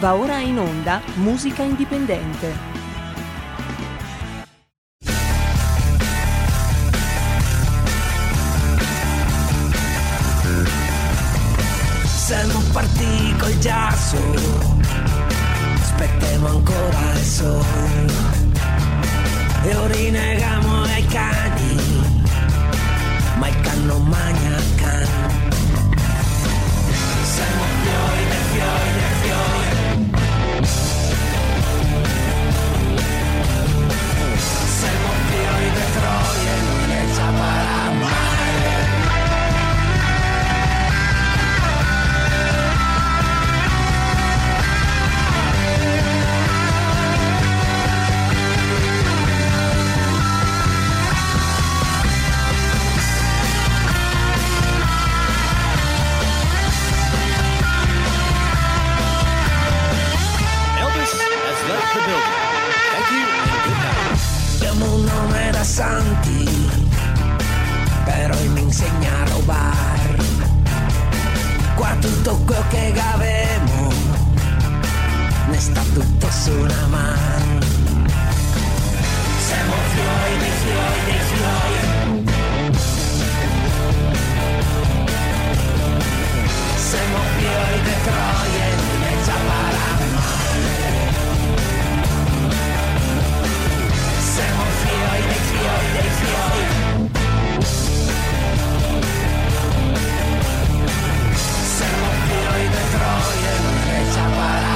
Va ora in onda Musica Indipendente. Siamo partiti col giasso, aspettiamo ancora il sole e ora rinegamo ai cani, ma il can non magna santi, però mi insegna a rubare. Qua tutto quello che avemo, ne sta tutto su una mano. Siamo fiori dei fiori dei fiori. Siamo fiori di troie, non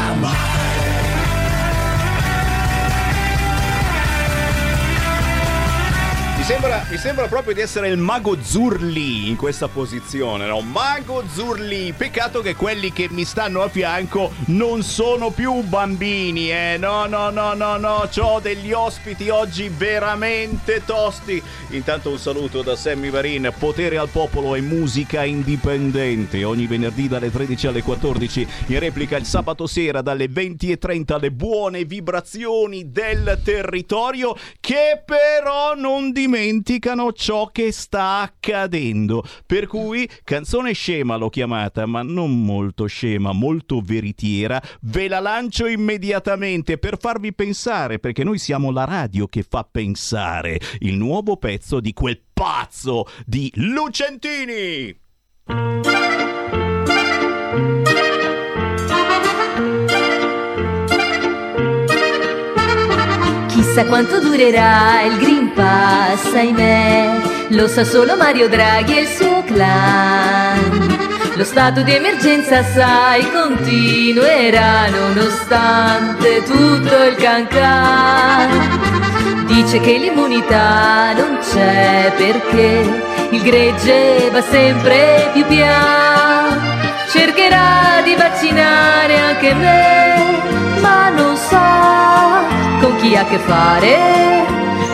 sembra, mi sembra proprio di essere il mago Zurli in questa posizione, no? Mago Zurli, peccato che quelli che mi stanno a fianco non sono più bambini, eh? No, no, no, no, no, ho degli ospiti oggi veramente tosti. Intanto un saluto da Sammy Varin, potere al popolo e musica indipendente. Ogni venerdì dalle 13 alle 14, in replica il sabato sera dalle 20.30 le buone vibrazioni del territorio che però non dimenticano ciò che sta accadendo. Per cui canzone scema l'ho chiamata, ma non molto scema, molto veritiera. Ve la lancio immediatamente per farvi pensare, perché noi siamo la radio che fa pensare. Il nuovo pezzo di quel pazzo di Lucentini. Chissà quanto durerà il Green Pass, ahimè, lo sa solo Mario Draghi e il suo clan. Lo stato di emergenza, sai, continuerà nonostante tutto il cancan. Dice che l'immunità non c'è perché il gregge va sempre più pian. Cercherà di vaccinare anche me, ma non con chi ha a che fare.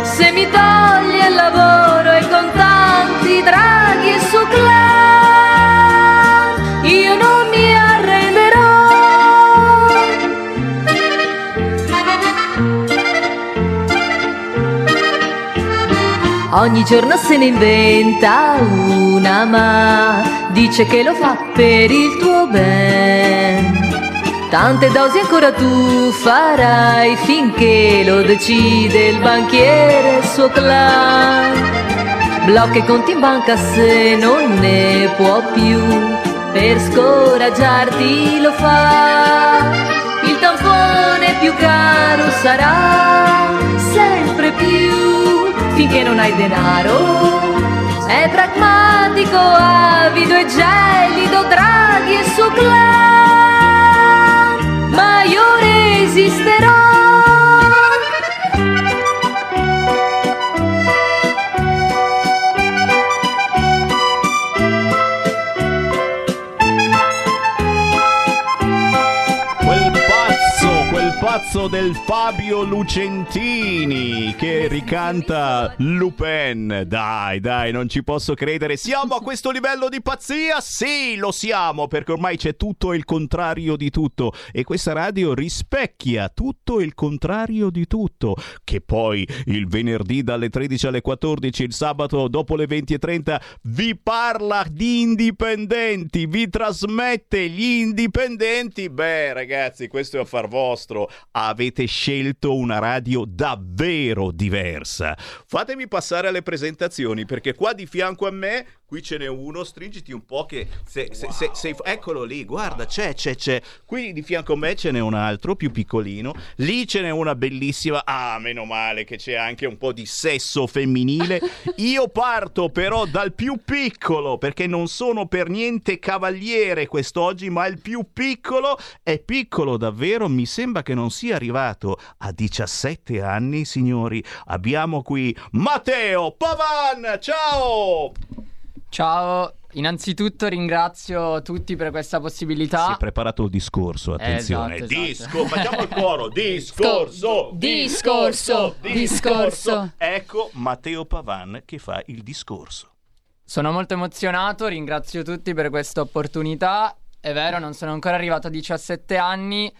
Se mi toglie il lavoro e con tanti draghi su clan, io non mi arrenderò. Ogni giorno se ne inventa una, ma dice che lo fa per il tuo ben. Tante dosi ancora tu farai finché lo decide il banchiere e il suo clan. Blocca i conti in banca se non ne può più, per scoraggiarti lo fa. Il tampone più caro sarà sempre più finché non hai denaro. È pragmatico, avido e gelido, Draghi e suo clan, existirá. Pazzo del Fabio Lucentini che ricanta Lupin. Dai, dai, non ci posso credere. Siamo a questo livello di pazzia? Sì, lo siamo, perché ormai c'è tutto il contrario di tutto e questa radio rispecchia tutto il contrario di tutto. Che poi il venerdì dalle 13 alle 14, il sabato dopo le 20.30 vi parla di indipendenti, vi trasmette gli indipendenti. Beh, ragazzi, questo è affar vostro avete scelto una radio davvero diversa. Fatemi passare alle presentazioni perché qua di fianco a me qui ce n'è uno, stringiti un po' che se, se, se, se, eccolo lì, guarda, c'è, c'è, c'è. Qui di fianco a me ce n'è un altro più piccolino, lì ce n'è una bellissima. Ah, meno male che c'è anche un po' di sesso femminile. Io parto però dal più piccolo perché non sono per niente cavaliere quest'oggi, ma il più piccolo è piccolo davvero, mi sembra che non sia arrivato a 17 anni, signori. Abbiamo qui Matteo Pavan. Ciao! Ciao, innanzitutto ringrazio tutti per questa possibilità. Si è preparato il discorso, attenzione. Esatto, esatto. Disco, facciamo il coro. Discorso, Discorso, discorso. Ecco Matteo Pavan che fa il discorso. Sono molto emozionato, ringrazio tutti per questa opportunità. È vero, non sono ancora arrivato a 17 anni.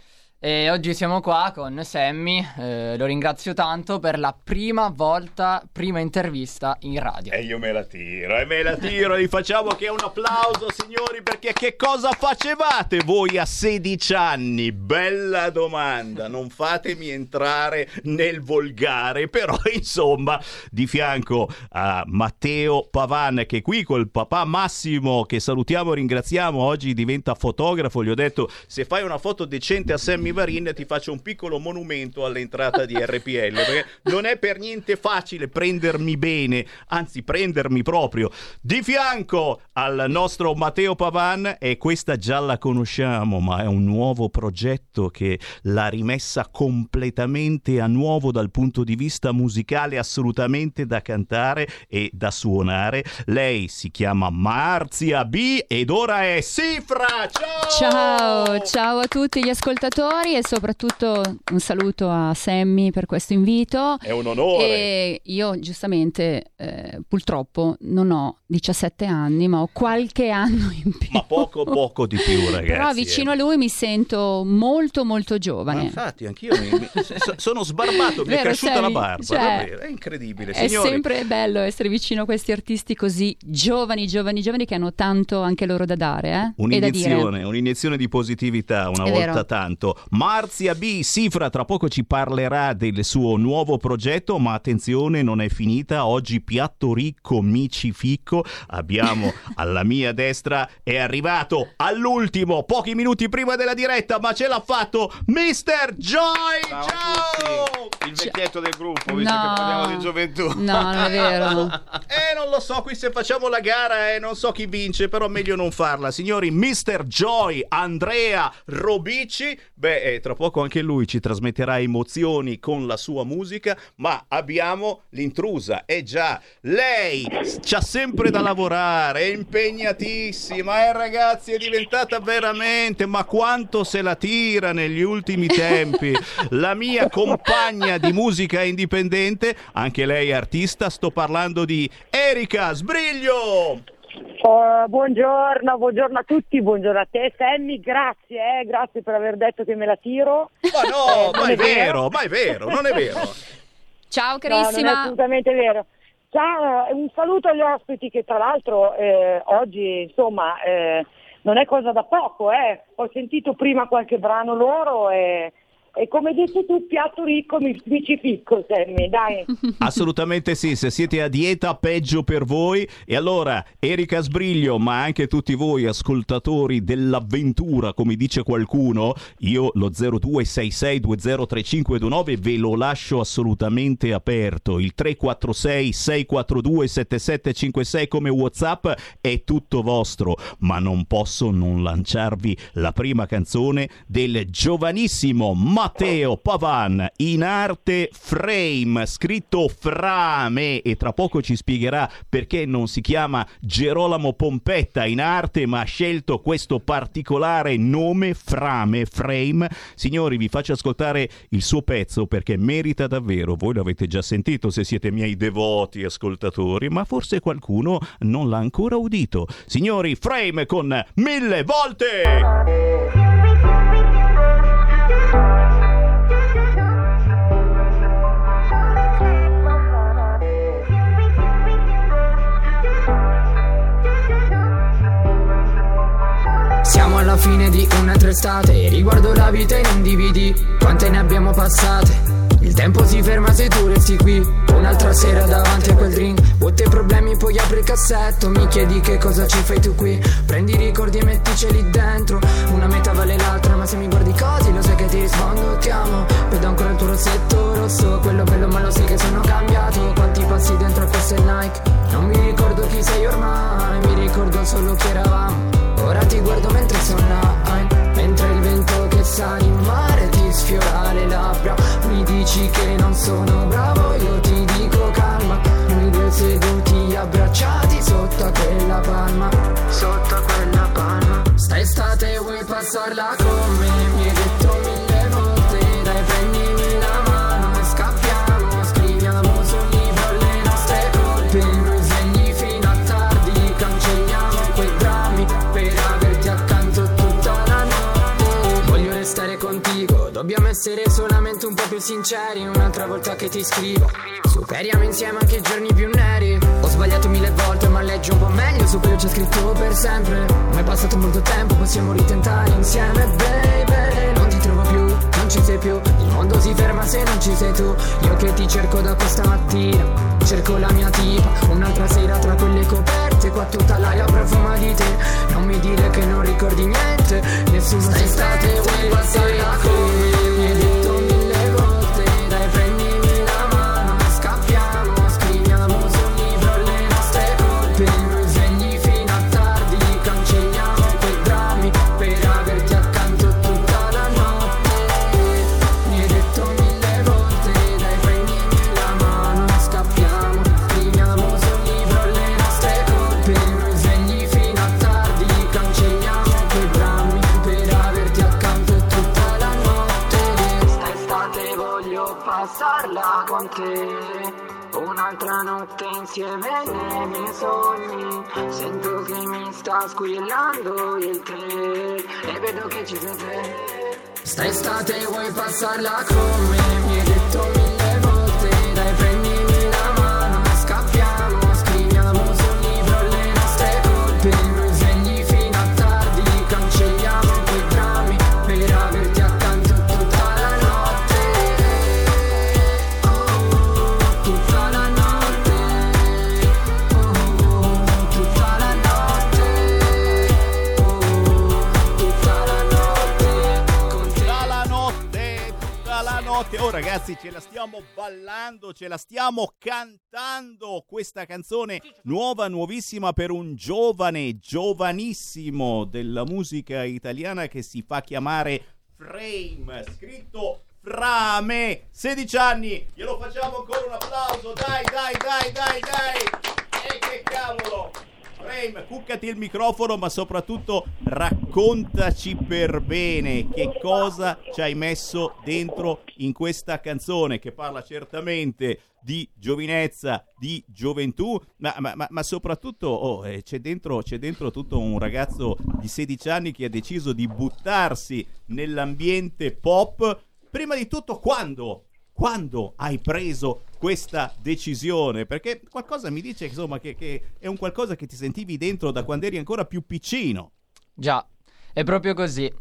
E oggi siamo qua con Sammy, eh, lo ringrazio tanto per la prima volta, prima intervista in radio. E io me la tiro, e me la tiro, gli facciamo che un applauso signori perché che cosa facevate voi a 16 anni? Bella domanda, non fatemi entrare nel volgare, però insomma di fianco a Matteo Pavan che qui col papà Massimo che salutiamo e ringraziamo, oggi diventa fotografo, gli ho detto se fai una foto decente a Sammy Varin ti faccio un piccolo monumento all'entrata di RPL perché non è per niente facile prendermi bene, anzi prendermi proprio. Di fianco al nostro Matteo Pavan e questa già la conosciamo, ma è un nuovo progetto che l'ha rimessa completamente a nuovo dal punto di vista musicale, assolutamente da cantare e da suonare. Lei si chiama Marzia B ed ora è Sifra. Ciao! Ciao, ciao a tutti gli ascoltatori e soprattutto un saluto a Sammy per questo invito. È un onore. E io giustamente eh, purtroppo non ho 17 anni, ma ho qualche anno in più. Ma poco poco di più, ragazzi. Però vicino eh. a lui mi sento molto molto giovane. Ma infatti, anch'io mi, mi, so- sono sbarbato, mi è cresciuta Sammy? la barba. Cioè, è incredibile. È Signori, sempre bello essere vicino a questi artisti così giovani, giovani, giovani che hanno tanto anche loro da dare eh? e da dire. Un'iniezione, un'iniezione di positività una È volta vero. tanto. Marzia B. Sifra tra poco ci parlerà del suo nuovo progetto, ma attenzione, non è finita. Oggi piatto ricco, mici ficco. Abbiamo alla mia destra, è arrivato all'ultimo, pochi minuti prima della diretta, ma ce l'ha fatto Mr. Joy. Ciao, Ciao! a tutti. Il vecchietto del gruppo, visto No. che parliamo di gioventù. No, non è vero. Eh, non lo so, qui se facciamo la gara, eh, non so chi vince, però meglio non farla. Signori, Mr. Joy, Andrea Robici, beh, eh, tra poco anche lui ci trasmetterà emozioni con la sua musica, ma abbiamo l'intrusa. Eh già, lei c'ha sempre da lavorare, è impegnatissima, eh ragazzi, è diventata veramente, ma quanto se la tira negli ultimi tempi. La mia compagna di musica indipendente, anche lei artista, sto parlando di Erika Sbriglio. Oh, buongiorno, buongiorno a tutti, buongiorno a te Sammy, grazie, eh, grazie per aver detto che me la tiro. Ma no, Eh, non ma è è vero. vero, ma è vero, non è vero. Ciao No, non è carissima. assolutamente vero. Ciao, eh, un saluto agli ospiti che tra l'altro eh, oggi insomma eh, non è cosa da poco, eh. ho sentito prima qualche brano loro e, e come dici tu piatto ricco mi, mi ci ficco Sammy, dai. Assolutamente sì, se siete a dieta peggio per voi. E allora, Erika Sbriglio, ma anche tutti voi ascoltatori dell'avventura, come dice qualcuno, io lo 0266203529 ve lo lascio assolutamente aperto. Il 346-642-7756 come Whatsapp è tutto vostro, ma non posso non lanciarvi la prima canzone del giovanissimo Matteo Pavan, in arte Frame, scritto Frame e tra poco ci spiegherà perché non si chiama Gerolamo Pompetta in arte ma ha scelto questo particolare nome Frame, Frame. Signori vi faccio ascoltare il suo pezzo perché merita davvero, voi l'avete già sentito se siete miei devoti ascoltatori, ma forse qualcuno non l'ha ancora udito. Signori, Frame con mille volte! Siamo alla fine di un'altra estate Riguardo la vita in un DVD Quante ne abbiamo passate. Il tempo si ferma se tu resti qui Un'altra sera davanti a quel drink i problemi poi apri il cassetto Mi chiedi che cosa ci fai tu qui. Prendi i ricordi e metticeli dentro Una metà vale l'altra ma se mi guardi così Lo sai che ti rispondo ti amo. Vedo ancora il tuo rossetto rosso Quello bello ma lo sai che sono cambiato. Quanti passi dentro a queste Nike? Non mi ricordo chi sei ormai Mi ricordo solo chi eravamo guardo mentre sonai Mentre il vento che sale in mare ti sfiora le labbra. Mi dici che non sono più sinceri Un'altra volta che ti scrivo. Superiamo insieme anche i giorni più neri. Ho sbagliato mille volte ma leggi un po' meglio Su quello c'è scritto per sempre. Ma è passato molto tempo Possiamo ritentare insieme baby. Non ti trovo più, non ci sei più. Il mondo si ferma se non ci sei tu. Io che ti cerco da questa mattina. Cerco la mia tipa Un'altra sera tra quelle coperte Qua tutta l'aria profuma di te. Non mi dire che non ricordi niente Nessuno Stai estate vuoi passare con me te Un'altra notte insieme nei miei sogni. Sento che mi sta squillando il tre E vedo che ci sei te. St'estate vuoi passarla con me? Mi hai detto mille volte Dai prendimi ragazzi, ce la stiamo ballando, ce la stiamo cantando. Questa canzone nuova, nuovissima per un giovane, giovanissimo della musica italiana che si fa chiamare Frame, scritto Frame, 16 anni. Glielo facciamo ancora un applauso. Dai, dai, dai, dai, dai. E che cavolo. Frame, cuccati il microfono, ma soprattutto raccontaci per bene che cosa ci hai messo dentro in questa canzone che parla certamente di giovinezza, di gioventù, ma, ma- ma- ma soprattutto oh, eh, c'è, dentro, c'è dentro tutto un ragazzo di 16 anni che ha deciso di buttarsi nell'ambiente pop. Prima di tutto, quando? Quando hai preso questa decisione? Perché qualcosa mi dice insomma, che, che è un qualcosa che ti sentivi dentro da quando eri ancora più piccino. Già, è proprio così.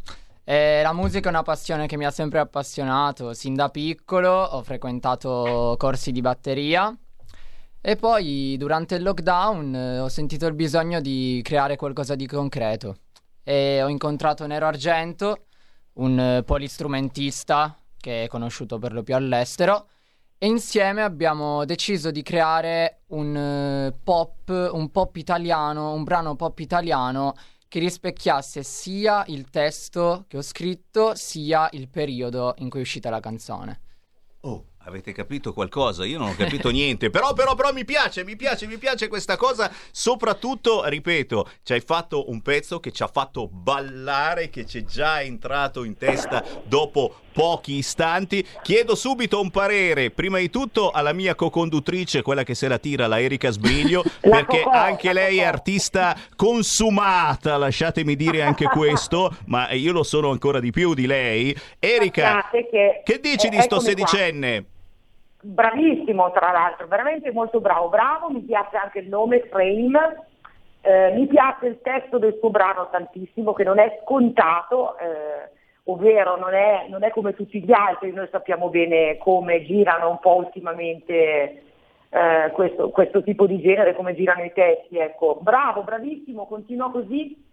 Eh, la musica è una passione che mi ha sempre appassionato. Sin da piccolo ho frequentato corsi di batteria e poi durante il lockdown eh, ho sentito il bisogno di creare qualcosa di concreto. E ho incontrato Nero Argento, un eh, polistrumentista che è conosciuto per lo più all'estero. E insieme abbiamo deciso di creare un eh, pop, un pop italiano, un brano pop italiano che rispecchiasse sia il testo che ho scritto, sia il periodo in cui è uscita la canzone. Avete capito qualcosa? Io non ho capito niente, però, però, però mi piace, mi piace, mi piace questa cosa. Soprattutto, ripeto, ci hai fatto un pezzo che ci ha fatto ballare, che ci è già entrato in testa dopo pochi istanti. Chiedo subito un parere, prima di tutto alla mia co-conduttrice, quella che se la tira, la Erika Sbriglio, La perché Cocò, anche lei è artista consumata, lasciatemi dire anche questo, ma io lo sono ancora di più di lei. Erika, che- che dici eh, di sto eccomi qua. Bravissimo tra l'altro, veramente molto bravo, bravo, mi piace anche il nome Frame, eh, mi piace il testo del suo brano tantissimo che non è scontato, eh, ovvero non è, non è come tutti gli altri, noi sappiamo bene come girano un po' ultimamente eh, questo, questo tipo di genere, come girano i testi, ecco. Bravo, bravissimo, continua così.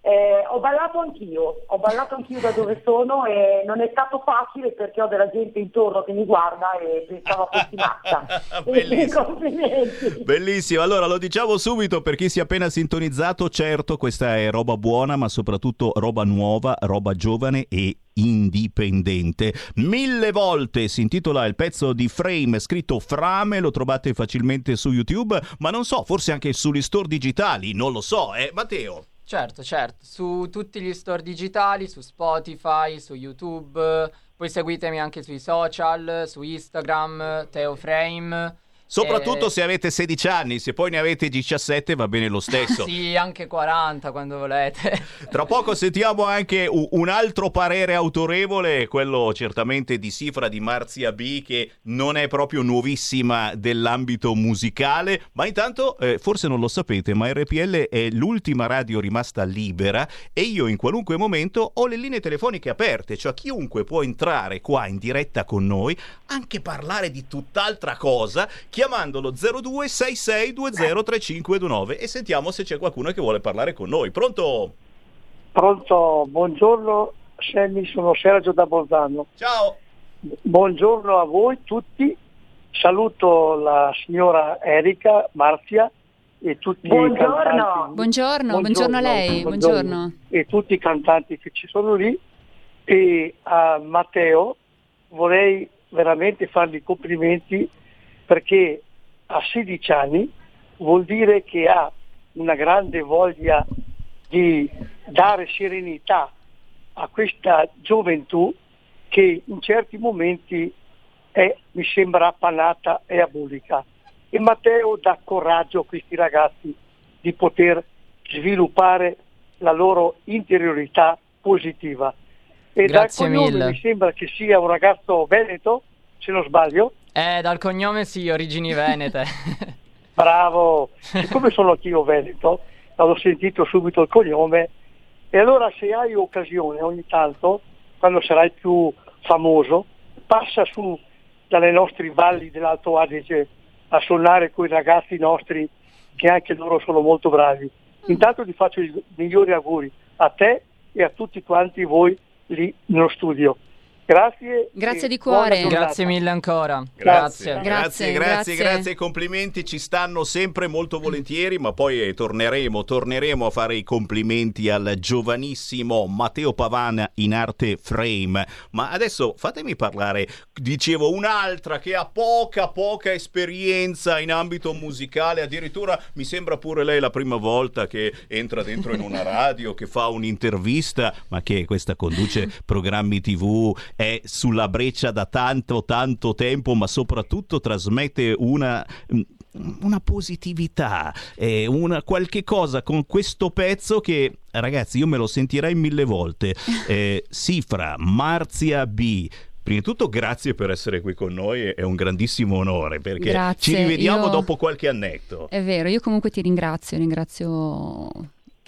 Eh, ho ballato anch'io, ho ballato anch'io da dove sono e non è stato facile perché ho della gente intorno che mi guarda e pensava fossi matta. Bellissimo. Bellissimo, allora lo diciamo subito per chi si è appena sintonizzato, certo questa è roba buona ma soprattutto roba nuova, roba giovane e indipendente. Mille volte si intitola il pezzo di Frame scritto Frame, lo trovate facilmente su YouTube, ma non so, forse anche sugli store digitali, non lo so, eh Matteo. Certo, certo, su tutti gli store digitali, su Spotify, su YouTube, poi seguitemi anche sui social, su Instagram, TeoFrame. Soprattutto Eh, se avete 16 anni, se poi ne avete 17 va bene lo stesso. Sì, anche 40 quando volete. Tra poco sentiamo anche un altro parere autorevole, quello certamente di Sifra di Marzia B, che non è proprio nuovissima dell'ambito musicale, ma intanto eh, forse non lo sapete, ma RPL è l'ultima radio rimasta libera e io in qualunque momento ho le linee telefoniche aperte, cioè chiunque può entrare qua in diretta con noi, anche parlare di tutt'altra cosa, chiamandolo 0266203529 e sentiamo se c'è qualcuno che vuole parlare con noi. Pronto? Pronto, buongiorno Sammy, sono Sergio da Bolzano. Ciao. Buongiorno a voi tutti, saluto la signora Erika Marzia e tutti Buongiorno. i cantanti. Buongiorno, buongiorno a lei, buongiorno. E tutti i cantanti che ci sono lì e a Matteo vorrei veramente fargli complimenti perché a 16 anni vuol dire che ha una grande voglia di dare serenità a questa gioventù che in certi momenti è, mi sembra appannata e abulica. E Matteo dà coraggio a questi ragazzi di poter sviluppare la loro interiorità positiva. E Grazie dal cognome mille. mi sembra che sia un ragazzo veneto, se non sbaglio. Eh, dal cognome sì, origini venete. Bravo, siccome sono anch'io veneto, avevo sentito subito il cognome, e allora se hai occasione ogni tanto, quando sarai più famoso, passa su dalle nostre valli dell'Alto Adige a suonare con i ragazzi nostri che anche loro sono molto bravi. Intanto ti faccio i migliori auguri a te e a tutti quanti voi lì nello studio. Grazie. Grazie di cuore. Grazie mille ancora. Grazie, Grazie. grazie, Grazie, grazie, grazie. grazie, i complimenti ci stanno sempre molto volentieri, ma poi eh, torneremo, torneremo a fare i complimenti al giovanissimo Matteo Pavana in arte frame. Ma adesso fatemi parlare, dicevo, un'altra che ha poca, poca esperienza in ambito musicale, addirittura mi sembra pure lei la prima volta che entra dentro in una radio, che fa un'intervista, ma che questa conduce programmi tv, è sulla breccia da tanto, tanto tempo, ma soprattutto trasmette una una positività, eh, una qualche cosa con questo pezzo che ragazzi io me lo sentirei mille volte. Eh, Sifra, Marzia B. Prima di tutto grazie per essere qui con noi, è un grandissimo onore perché Grazie, ci rivediamo io- dopo qualche annetto. È vero, io comunque ti ringrazio, ringrazio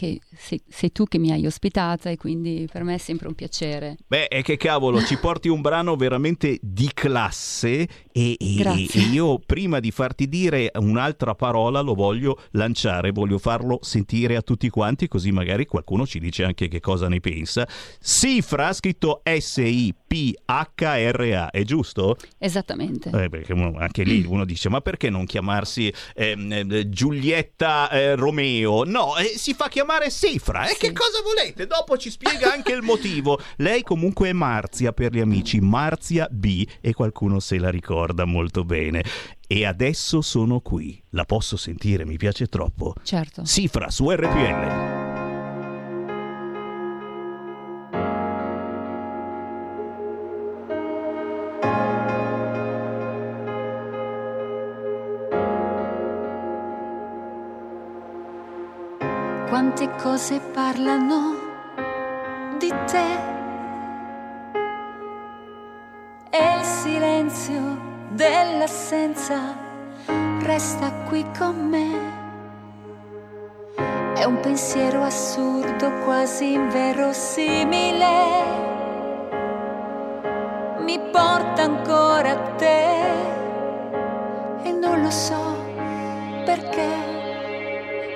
che sei, sei tu che mi hai ospitata e quindi per me è sempre un piacere. Beh, è che cavolo, ci porti un brano veramente di classe e, e- e io prima di farti dire un'altra parola lo voglio lanciare, voglio farlo sentire a tutti quanti così magari qualcuno ci dice anche che cosa ne pensa. Sifra, scritto P-H-R-A, è giusto? Esattamente. Eh, perché uno- anche lì uno dice: Ma perché non chiamarsi ehm, eh, Giulietta eh, Romeo? No, eh, si fa chiamare Sifra. E che cosa volete? Dopo ci spiega anche il motivo. Lei comunque è Marzia per gli amici, Marzia B, e qualcuno se la ricorda molto bene. E adesso sono qui. La posso sentire, mi piace troppo. Certo. Sifra su RPL. Quante cose parlano di te e il silenzio dell'assenza resta qui con me. È un pensiero assurdo, quasi inverosimile. Mi porta ancora a te e non lo so perché.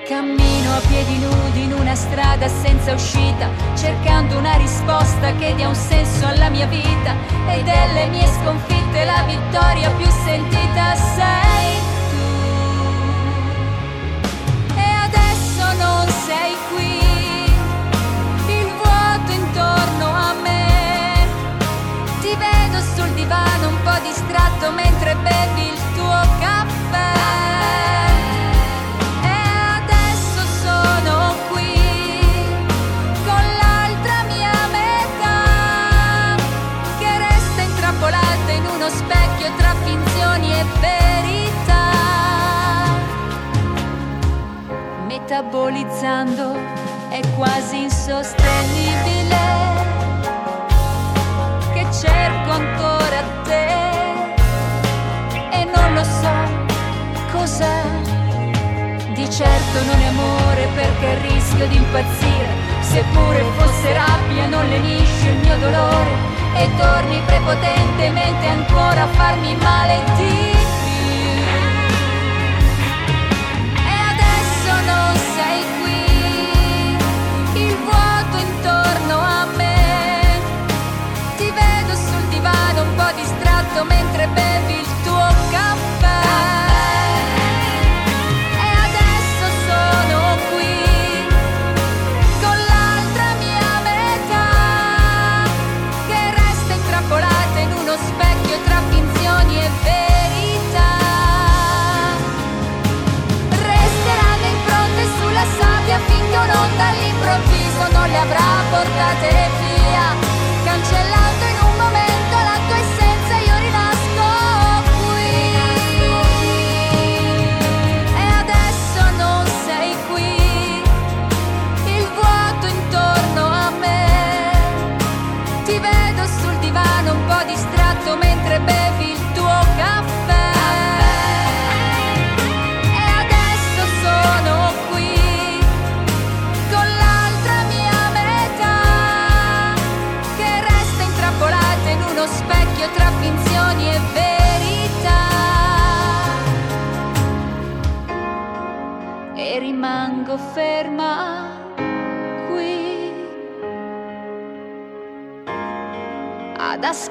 Cammino a piedi nudi in una strada senza uscita, cercando una risposta che dia un senso alla mia vita e delle mie sconfitte la vittoria più sentita sei tu. E adesso non sei qui, il vuoto intorno a me. Ti vedo sul divano un po' distratto mentre bevi il tuo caffè. Metabolizzando è quasi insostenibile che cerco ancora te e non lo so cos'è. Di certo non è amore perché rischio di impazzire, seppure fosse rabbia non lenisce il mio dolore e torni prepotentemente ancora a farmi male di mentre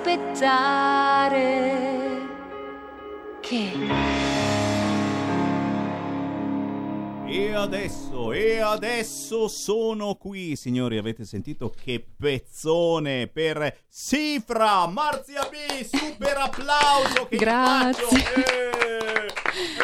aspettare che... E adesso, e adesso sono qui, signori. Avete sentito che pezzone per Sifra Marzia B. Super applauso che Grazie. faccio. Eh,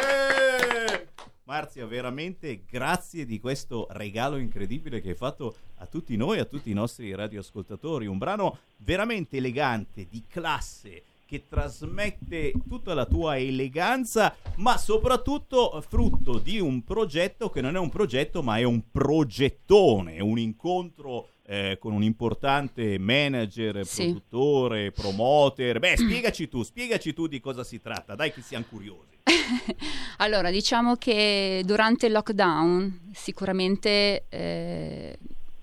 eh. Marzia, veramente grazie di questo regalo incredibile che hai fatto a tutti noi, a tutti i nostri radioascoltatori. Un brano veramente elegante, di classe, che trasmette tutta la tua eleganza, ma soprattutto frutto di un progetto che non è un progetto, ma è un progettone, un incontro eh, con un importante manager, Sì. produttore, promoter. Beh, spiegaci tu, spiegaci tu di cosa si tratta, dai che siamo curiosi. Allora, diciamo che durante il lockdown sicuramente eh,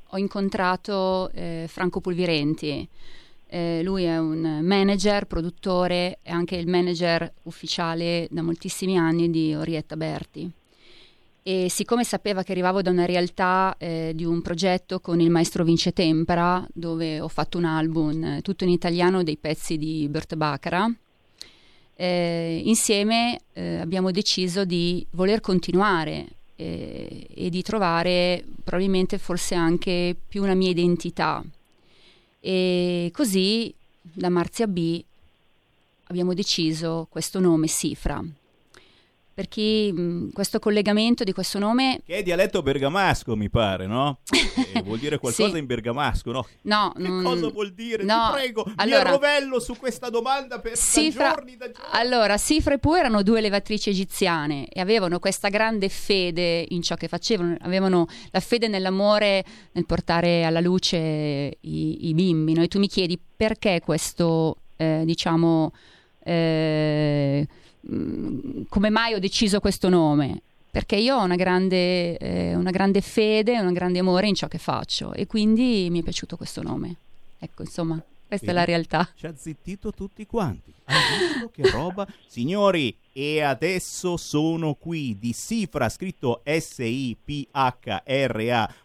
ho incontrato eh, Franco Pulvirenti. Eh, lui è un manager, produttore e anche il manager ufficiale da moltissimi anni di Orietta Berti. E siccome sapeva che arrivavo da una realtà eh, di un progetto con il maestro Vince Tempera, dove ho fatto un album eh, tutto in italiano dei pezzi di Bert Baccara, eh, insieme eh, abbiamo deciso di voler continuare eh, e di trovare probabilmente forse anche più una mia identità. E così da Marzia B abbiamo deciso questo nome Sifra perché mh, questo collegamento di questo nome... Che è dialetto bergamasco, mi pare, no? Eh, vuol dire qualcosa Sì. in bergamasco, no? No, Che mm, cosa vuol dire? no, Ti prego, allora- mi arrovello su questa domanda per da Sifra, giorni, da giorni. allora, Sifra e Pu erano due levatrici egiziane e avevano questa grande fede in ciò che facevano, avevano la fede nell'amore, nel portare alla luce i, i bimbi. no? E tu mi chiedi perché questo, eh, diciamo, eh, come mai ho deciso questo nome? Perché io ho una grande, eh, una grande fede, un grande amore in ciò che faccio e quindi mi è piaciuto questo nome. Ecco, insomma, questa è la realtà. Ci ha zittito tutti quanti. Visto che roba? Signori, e adesso sono qui di Sifra, scritto S-I-P-H-R-A,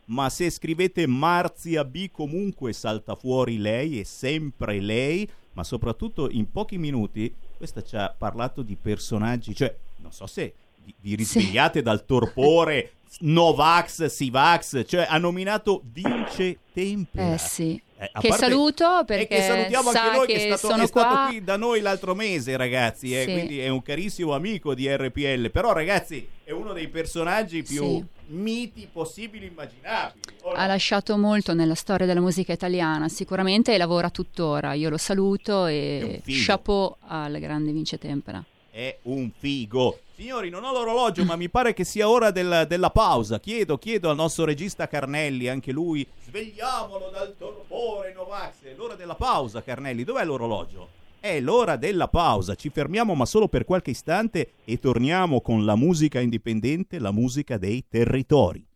ma se scrivete Marzia B comunque salta fuori lei, è sempre lei, ma soprattutto in pochi minuti questa ci ha parlato di personaggi, cioè non so se vi, vi risvegliate dal torpore Novax, Sivax, cioè ha nominato Vince Tempera. Eh sì. Eh, che parte- saluto e perché che salutiamo sa anche noi che, che è stato, è stato qui da noi l'altro mese ragazzi eh, Sì. quindi è un carissimo amico di RPL però ragazzi è uno dei personaggi più Sì. Miti possibili immaginabili O no? Ha lasciato molto nella storia della musica italiana, sicuramente e lavora tuttora. Io lo saluto e chapeau al grande Vince Tempera. è un figo signori non ho l'orologio ma mi pare che sia ora del- della pausa chiedo chiedo al nostro regista Carnelli anche lui svegliamolo dal torpore Novax è l'ora della pausa Carnelli dov'è l'orologio? È l'ora della pausa, ci fermiamo ma solo per qualche istante e torniamo con la musica indipendente, la musica dei territori.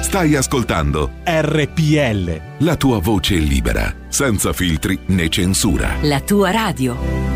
Stai ascoltando RPL. La tua voce libera, senza filtri né censura. La tua radio.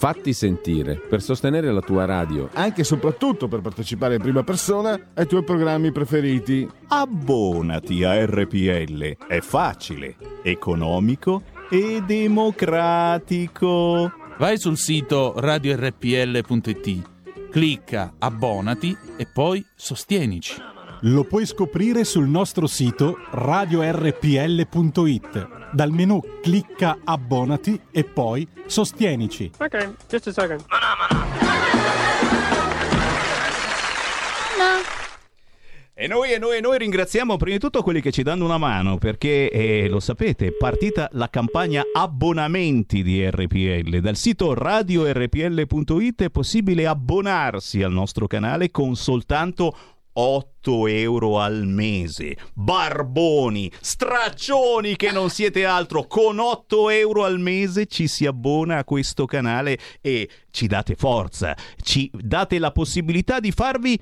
Fatti sentire per sostenere la tua radio. Anche e soprattutto per partecipare in prima persona ai tuoi programmi preferiti. Abbonati a RPL. È facile, economico e democratico. Vai sul sito radiorpl.it, clicca abbonati e poi sostienici. Lo puoi scoprire sul nostro sito radiorpl.it. Dal menu clicca abbonati e poi sostienici. Ok, just a second. E noi, e noi, e noi ringraziamo prima di tutto quelli che ci danno una mano perché, eh, lo sapete, è partita la campagna abbonamenti di RPL. Dal sito radiorpl.it è possibile abbonarsi al nostro canale con soltanto 8 euro al mese. Barboni, straccioni che non siete altro. Con 8 euro al mese ci si abbona a questo canale e ci date forza, ci date la possibilità di farvi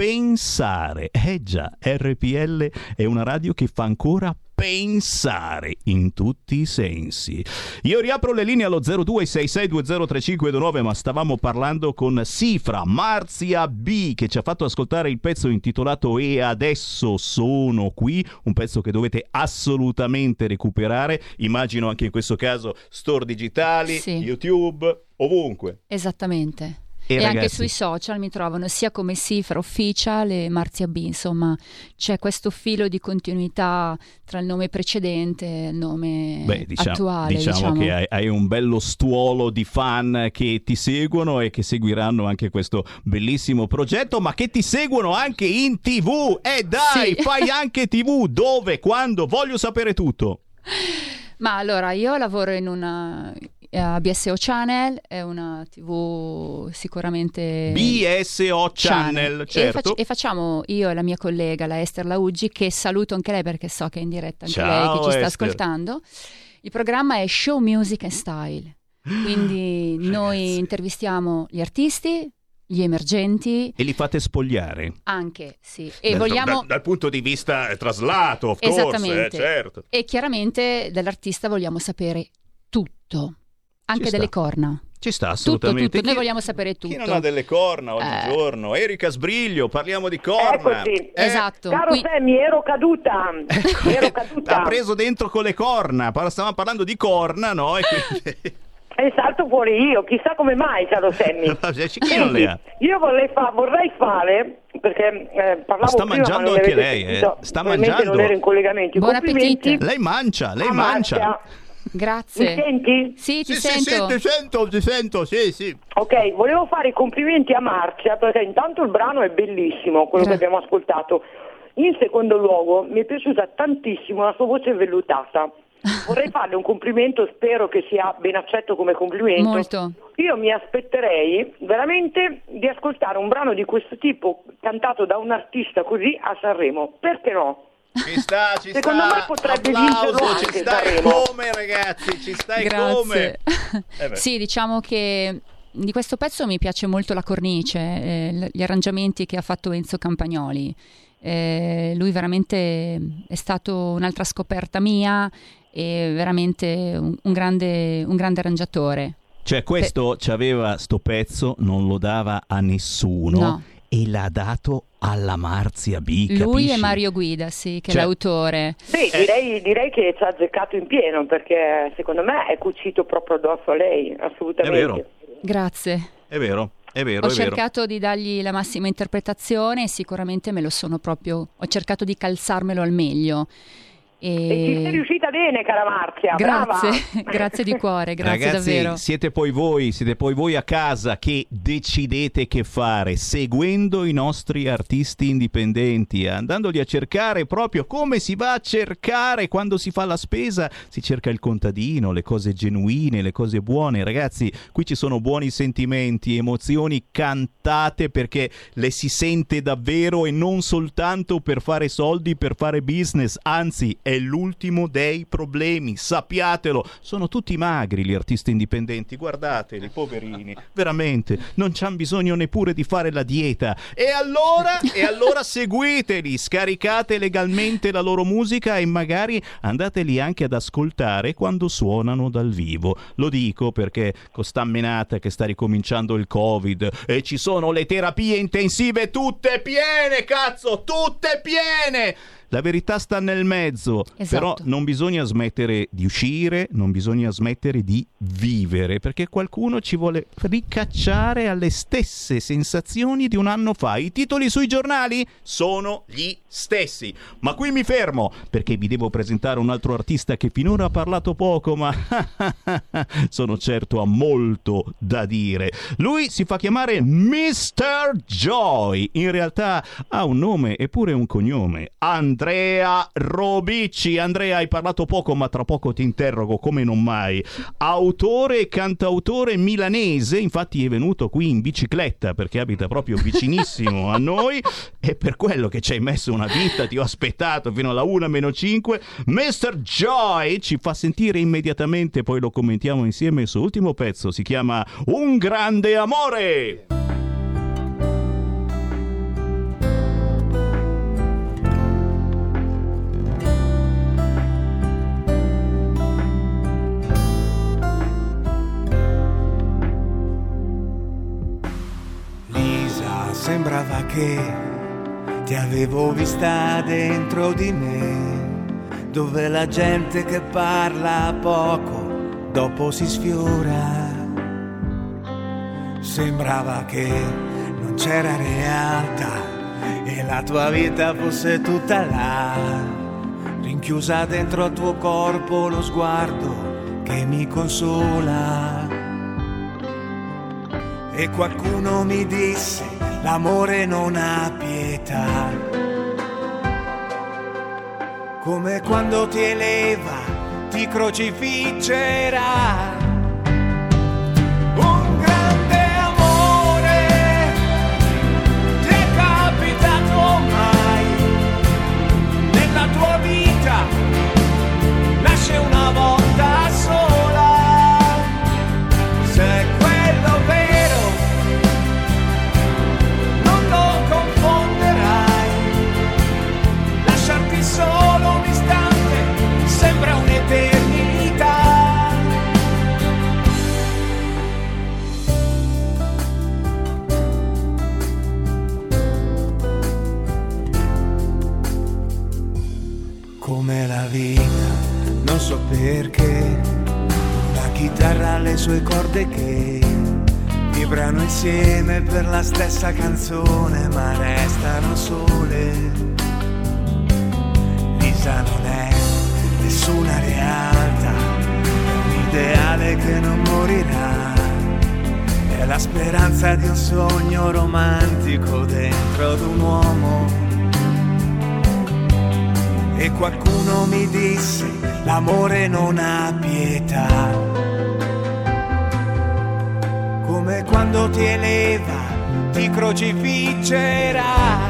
pensare. Eh già, RPL è una radio che fa ancora pensare in tutti i sensi. Io riapro le linee allo 0266203529, ma stavamo parlando con Sifra Marzia B che ci ha fatto ascoltare il pezzo intitolato E adesso sono qui, un pezzo che dovete assolutamente recuperare. Immagino anche in questo caso store digitali, Sì. YouTube, ovunque. Esattamente. E, anche ragazzi, sui social mi trovano sia come Cifra Official e Marzia B, insomma c'è questo filo di continuità tra il nome precedente e il nome Beh, diciamo, attuale. diciamo diciamo. che hai, hai un bello stuolo di fan che ti seguono e che seguiranno anche questo bellissimo progetto, ma che ti seguono anche in tv. E dai, Sì. fai anche tv. Dove? Quando? Voglio sapere tutto. Ma allora io lavoro in una eh, BSO Channel, è una TV sicuramente BSO Channel, E, certo. fac- e facciamo io e la mia collega, la Esther Lauggi, che saluto anche lei perché so che è in diretta anche Ciao, lei che ci sta Esther. ascoltando. Il programma è Show Music and Style, quindi noi intervistiamo gli artisti, gli emergenti, E li fate spogliare. anche sì, e Dal- vogliamo... dal, dal punto di vista eh, traslato, of course, eh, certo. E chiaramente dall'artista vogliamo sapere tutto, anche delle corna. Ci sta Tutto, assolutamente. tutto, noi Chi- vogliamo sapere tutto. Chi non ha delle corna oggigiorno? Erika Sbriglio, parliamo di corna. Eh, Esatto. Caro Sammy, ero caduta. Ero caduta. L'ha preso dentro con le corna. Stavamo parlando di corna, no? E quindi... E salto fuori io, chissà come mai, caro Sammy. Chi non le ha? Io vorrei, fa- vorrei fare, perché eh, parlavo Sta prima, mangiando anche lei, eh. Sta mangiando. non ero in collegamento. Buon complimenti appetito. Lei mangia, lei a mangia. Grazie. Mi senti? Sì, ti Sì, sì, sento. sì, ti sento, ti sento, sì, sì. Ok, volevo fare i complimenti a Marzia perché intanto il brano è bellissimo, quello che abbiamo ascoltato. In secondo luogo mi è piaciuta tantissimo la sua voce vellutata. Vorrei farle un complimento, spero che sia ben accetto come complimento. Molto. Io mi aspetterei veramente di ascoltare un brano di questo tipo cantato da un artista così a Sanremo. Perché no? Ci sta, ci Secondo sta. me potrebbe Applauso, ci stai come, ragazzi, ci stai Grazie. come. Eh sì, diciamo che di questo pezzo mi piace molto la cornice, eh, gli arrangiamenti che ha fatto Enzo Campagnoli. Eh, lui veramente è stato un'altra scoperta mia e veramente un, un grande, un grande arrangiatore. Cioè, questo c'aveva sto pezzo, non lo dava a nessuno No. E l'ha dato alla Marzia B. Lui capisci? e Mario Guida, sì, che Cioè- è l'autore. Sì, direi, direi che ci ha azzeccato in pieno perché secondo me è cucito proprio addosso a lei, assolutamente. È vero. Grazie. È vero, è vero, Ho è vero. cercato di dargli la massima interpretazione e sicuramente me lo sono proprio. Ho cercato di calzarmelo al meglio. E ci riuscita bene, cara Marzia. brava. Grazie, grazie di cuore, grazie Ragazzi, davvero. siete poi voi, siete poi voi a casa che decidete che fare, seguendo i nostri artisti indipendenti, andandoli a cercare proprio come si va a cercare quando si fa la spesa, si cerca il contadino, le cose genuine, le cose buone. Ragazzi, qui ci sono buoni sentimenti, emozioni cantate perché le si sente davvero e non soltanto per fare soldi, per fare business, anzi è l'ultimo dei problemi, sappiatelo. Sono tutti magri gli artisti indipendenti, guardateli, poverini, veramente, non c'hanno bisogno neppure di fare la dieta. E allora, e allora seguiteli, scaricate legalmente la loro musica e magari andateli anche ad ascoltare quando suonano dal vivo. Lo dico perché con sta menata che sta ricominciando il Covid e ci sono le terapie intensive tutte piene, cazzo, tutte piene! La verità sta nel mezzo, Esatto. però non bisogna smettere di uscire, non bisogna smettere di vivere, perché qualcuno ci vuole ricacciare alle stesse sensazioni di un anno fa. I titoli sui giornali sono gli stessi. Ma qui mi fermo, perché vi devo presentare un altro artista che finora ha parlato poco, ma sono certo ha molto da dire. Lui si fa chiamare Mr. Joy. In realtà ha un nome e pure un cognome. Andrea Robicci. Andrea, hai parlato poco, ma tra poco ti interrogo come non mai. Autore e cantautore milanese, infatti è venuto qui in bicicletta perché abita proprio vicinissimo a noi e per quello che ci hai messo una vita, ti ho aspettato fino alla 1 meno 5. Mr. Joy ci fa sentire immediatamente, poi lo commentiamo insieme il suo ultimo pezzo, si chiama Un grande amore. Sembrava che ti avevo vista dentro di me, dove la gente che parla poco dopo si sfiora. Sembrava che non c'era realtà e la tua vita fosse tutta là, rinchiusa dentro al tuo corpo lo sguardo che mi consola. E qualcuno mi disse, l'amore non ha pietà, come quando ti eleva, ti crocifiggerà. Come la vita, non so perché, la chitarra ha le sue corde che vibrano insieme per la stessa canzone, ma restano sole. Lisa non è nessuna realtà, è un ideale che non morirà. È la speranza di un sogno romantico dentro ad un uomo e qualcuno mi disse l'amore non ha pietà. Come quando ti eleva, ti crocifiggerà.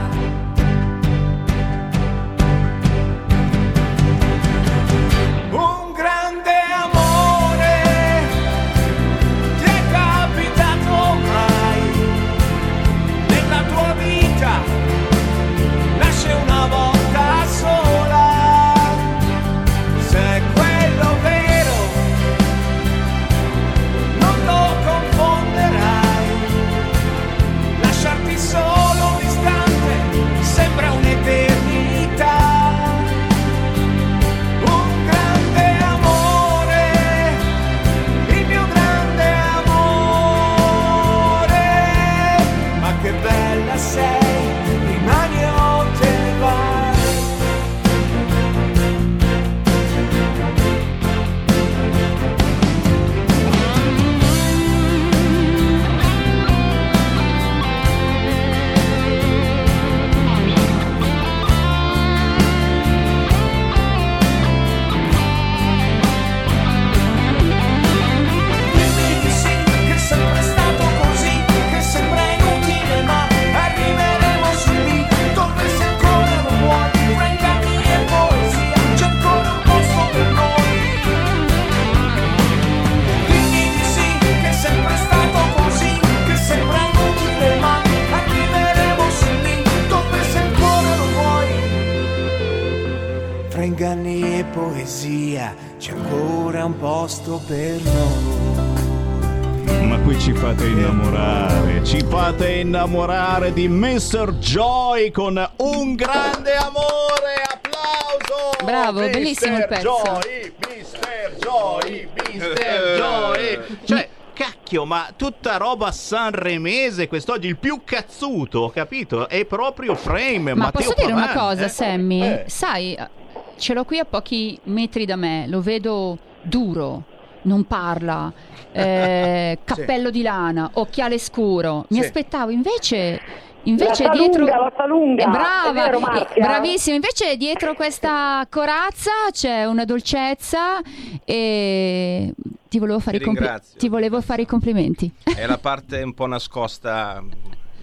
Poesia c'è ancora un posto per noi. Ma qui ci fate innamorare, ci fate innamorare di Mr. Joy con un grande amore, applauso! Bravo, Mr. bellissimo il pezzo. Joy, Mr. Joy, Mr. Joy. Cioè, cacchio, ma tutta roba sanremese quest'oggi, il più cazzuto, capito? È proprio Frame, Ma Matteo posso dire una Pavan, cosa, eh? Sammy? Eh. Sai, ce l'ho qui a pochi metri da me, lo vedo duro, non parla, eh, cappello di lana, occhiale scuro. Mi Sì. aspettavo invece. Invece La dietro Salunga, la Salunga. Eh, brava, vero, eh, bravissima. Invece dietro questa corazza c'è una dolcezza e ti volevo fare, Ti i, ringrazio, ti volevo fare i complimenti. È la parte un po' nascosta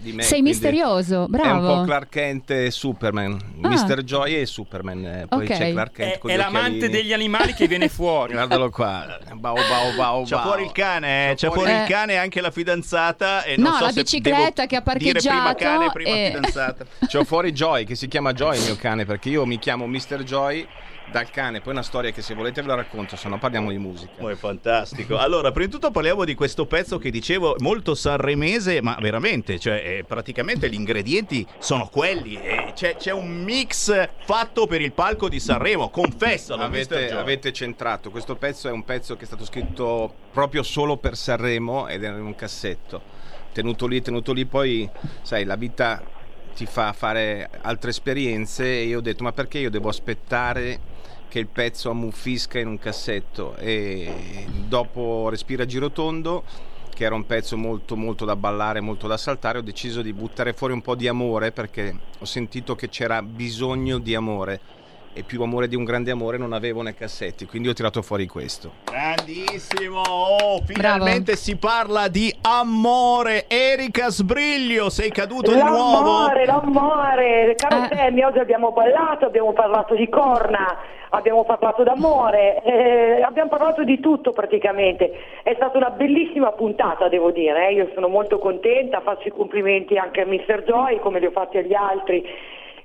di me. Sei misterioso, È un bravo. po' Clark Kent e Superman. Ah. Mr. Joy e Superman. eh, Poi Ok. c'è Clark Kent È, con è gli l'amante occhialini. degli animali che viene fuori. Guardalo qua. Bau bau C'ha bau. fuori il cane, eh, c'ha fuori- fuori il Eh. cane e anche la fidanzata. E No, non so la se bicicletta devo che ha Dire prima parcheggiato cane, prima e- fidanzata. C'ho fuori Joy, che si chiama Joy il mio cane, perché io mi chiamo Mr. Joy dal cane. Poi una storia che se volete ve la racconto, se no parliamo di musica. Oh, è fantastico. Allora, prima di tutto parliamo di questo pezzo che dicevo molto sanremese, ma veramente, cioè, praticamente gli ingredienti sono quelli. c'è, c'è un mix fatto per il palco di Sanremo, confessalo. Avete, avete centrato, questo pezzo è un pezzo che è stato scritto proprio solo per Sanremo ed è in un cassetto. tenuto lì, tenuto lì, poi sai, la vita ti fa fare altre esperienze e io ho detto ma perché io devo aspettare che il pezzo ammuffisca in un cassetto e dopo Respira Girotondo che era un pezzo molto molto da ballare, molto da saltare, ho deciso di buttare fuori un po' di amore perché ho sentito che c'era bisogno di amore e più amore di un grande amore non avevo nei cassetti, quindi ho tirato fuori questo. Grandissimo! Oh, finalmente si parla di amore. Erika Sbriglio, sei caduto di nuovo? L'amore, l'amore, caro Eh. Sammy, oggi abbiamo ballato, abbiamo parlato di corna, abbiamo parlato d'amore, eh, abbiamo parlato di tutto praticamente. È stata una bellissima puntata, devo dire, eh. io sono molto contenta, faccio i complimenti anche a Mr. Joy come li ho fatti agli altri.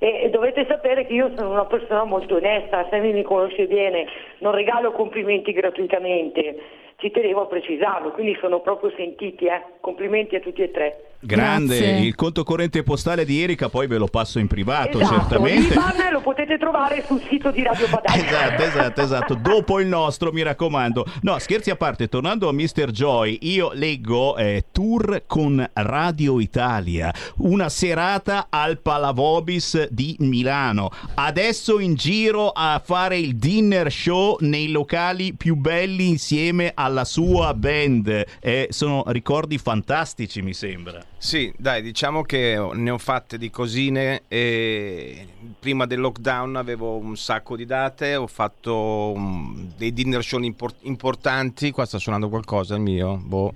E, dovete sapere che io sono una persona molto onesta, Sammy mi conosce bene, non regalo complimenti gratuitamente, ci tenevo a precisarlo, quindi sono proprio sentiti, eh. complimenti a tutti e tre. Grande, Grazie. il conto corrente postale di Erika poi ve lo passo in privato, Esatto, certamente. l'IBAN lo potete trovare sul sito di Radio Padania. Esatto, esatto, esatto. Dopo il nostro, mi raccomando. No, scherzi a parte, tornando a Mr. Joy, io leggo eh, tour con Radio Italia, una serata al Palavobis di Milano. Adesso in giro a fare il dinner show nei locali più belli insieme alla sua band. Eh, sono ricordi fantastici, mi sembra. Sì, dai, diciamo che ne ho fatte di cosine e prima del lockdown avevo un sacco di date, ho fatto um, dei dinner show impor- importanti, qua sta suonando qualcosa il mio, boh.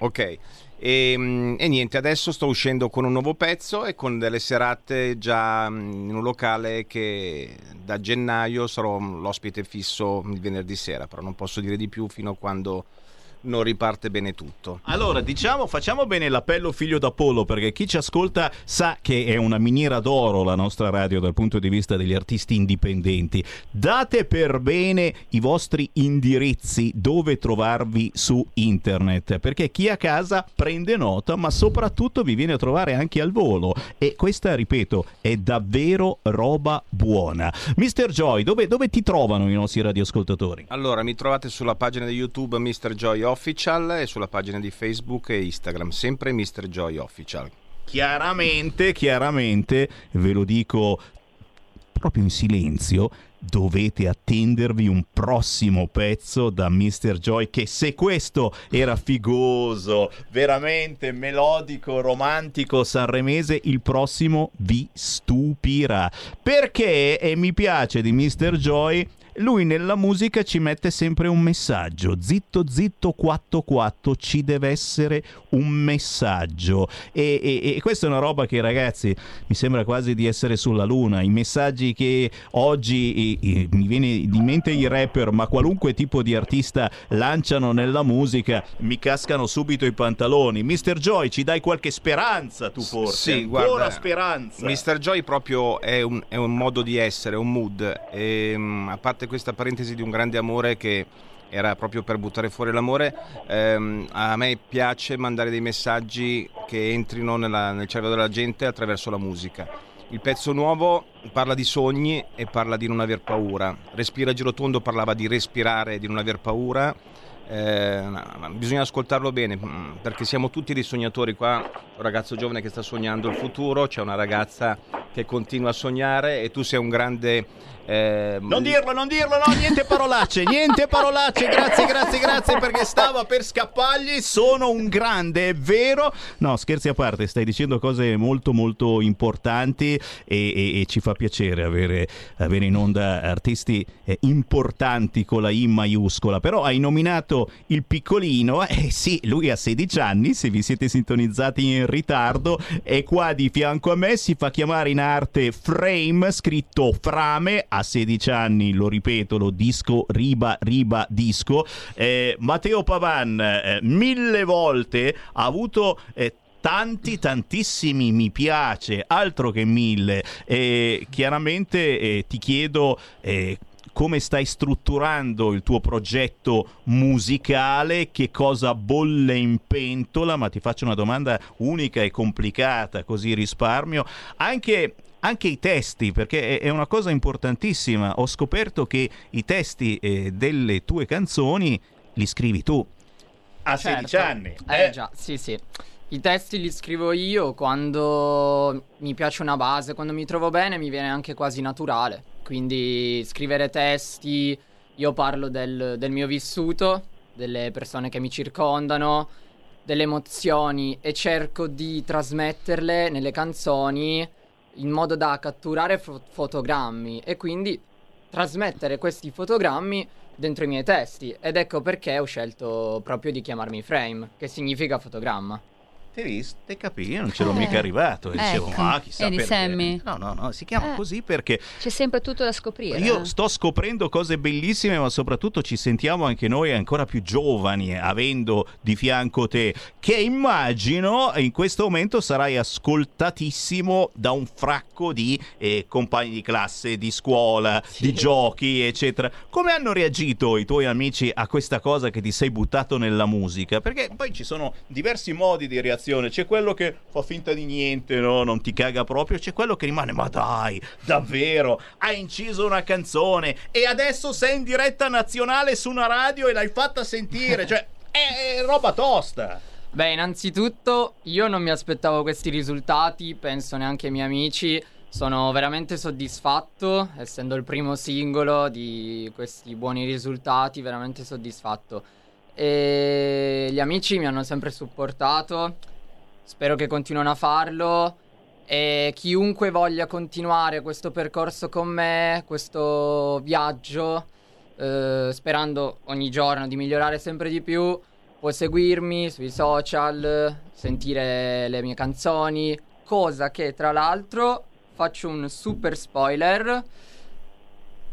Ok, e, mm, e niente, adesso sto uscendo con un nuovo pezzo e con delle serate già mm, in un locale che da gennaio sarò l'ospite fisso il venerdì sera, però non posso dire di più fino a quando non riparte bene tutto. Allora, diciamo, facciamo bene l'appello figlio d'Apollo perché chi ci ascolta sa che è una miniera d'oro la nostra radio dal punto di vista degli artisti indipendenti. Date per bene i vostri indirizzi dove trovarvi su internet perché chi a casa prende nota ma soprattutto vi viene a trovare anche al volo e questa, ripeto, è davvero roba buona. Mr. Joy, dove, dove ti trovano i nostri radioascoltatori? Allora, mi trovate sulla pagina di YouTube Mr. Joy Official e sulla pagina di Facebook e Instagram, sempre Mr. Joy Official. Chiaramente, chiaramente, ve lo dico proprio in silenzio, dovete attendervi un prossimo pezzo da Mr. Joy che se questo era figoso, veramente melodico, romantico, sanremese, il prossimo vi stupirà. Perché, e mi piace di Mr. Joy, lui nella musica ci mette sempre un messaggio. Zitto, zitto, quatto, quatto, ci deve essere un messaggio. E, e- e questa è una roba che, ragazzi, mi sembra quasi di essere sulla luna. I messaggi che oggi i- mi viene di mente i rapper, ma qualunque tipo di artista lanciano nella musica, mi cascano subito i pantaloni. Mr. Joy, ci dai qualche speranza tu forse? Sì, Ancora guarda, speranza. Mr. Joy proprio è un, è un modo di essere, un mood. E, mm, a parte questa parentesi di un grande amore che era proprio per buttare fuori l'amore, ehm, a me piace mandare dei messaggi che entrino nella- nel cervello della gente attraverso la musica. Il pezzo nuovo parla di sogni e parla di non aver paura. Respira Girotondo parlava di respirare e di non aver paura. Eh, bisogna ascoltarlo bene mm, perché siamo tutti dei sognatori qua. Un ragazzo giovane che sta sognando il futuro, c'è una ragazza che continua a sognare e tu sei un grande. Eh, Non dirlo, non dirlo, no, niente parolacce, niente parolacce, grazie, grazie, grazie perché stava per scappargli, sono un grande, è vero? No, scherzi a parte, stai dicendo cose molto molto importanti e, e- e ci fa piacere avere, avere in onda artisti eh, importanti con la I maiuscola, però hai nominato il piccolino, eh sì, lui ha 16 anni, se vi siete sintonizzati in ritardo, è qua di fianco a me, si fa chiamare in arte Frame, scritto Frame, a 16 anni, lo ripeto, lo disco riba riba disco. Eh, Matteo Pavan eh, mille volte ha avuto eh, tanti tantissimi mi piace altro che mille e chiaramente eh, ti chiedo eh, come stai strutturando il tuo progetto musicale, che cosa bolle in pentola, ma ti faccio una domanda unica e complicata, così risparmio. Anche, anche i testi, perché è, una cosa importantissima. Ho scoperto che i testi eh, delle tue canzoni li scrivi tu. A 16 Certo. anni. Eh, già, sì, sì. I testi li scrivo io quando mi piace una base, quando mi trovo bene mi viene anche quasi naturale. Quindi scrivere testi, io parlo del, del mio vissuto, delle persone che mi circondano, delle emozioni e cerco di trasmetterle nelle canzoni in modo da catturare fo- fotogrammi e quindi trasmettere questi fotogrammi dentro i miei testi. Ed ecco perché ho scelto proprio di chiamarmi frame, che significa fotogramma. Ti visto? Ti capì? Io non c'ero Eh, mica arrivato. E dicevo, ecco. ah, chissà Vedi, perché. Sammy? No, no, no, si chiama Eh. così perché C'è sempre tutto da scoprire. Io sto scoprendo cose bellissime, ma soprattutto ci sentiamo anche noi ancora più giovani, avendo di fianco te, che immagino in questo momento sarai ascoltatissimo da un fracco di eh, compagni di classe, di scuola, di giochi, eccetera. Come hanno reagito i tuoi amici a questa cosa che ti sei buttato nella musica? Perché poi ci sono diversi modi di reazione. C'è quello che fa finta di niente, no? non ti caga proprio. C'è quello che rimane, ma dai, davvero, hai inciso una canzone e adesso sei in diretta nazionale su una radio e l'hai fatta sentire. Cioè, è, è roba tosta. Beh, innanzitutto io non mi aspettavo questi risultati, penso neanche ai miei amici. Sono veramente soddisfatto, essendo il primo singolo di questi buoni risultati, veramente soddisfatto. E gli amici mi hanno sempre supportato, spero che continuino a farlo. E chiunque voglia continuare questo percorso con me, questo viaggio, eh, sperando ogni giorno di migliorare sempre di più, può seguirmi sui social, sentire le mie canzoni, cosa che tra l'altro faccio un super spoiler.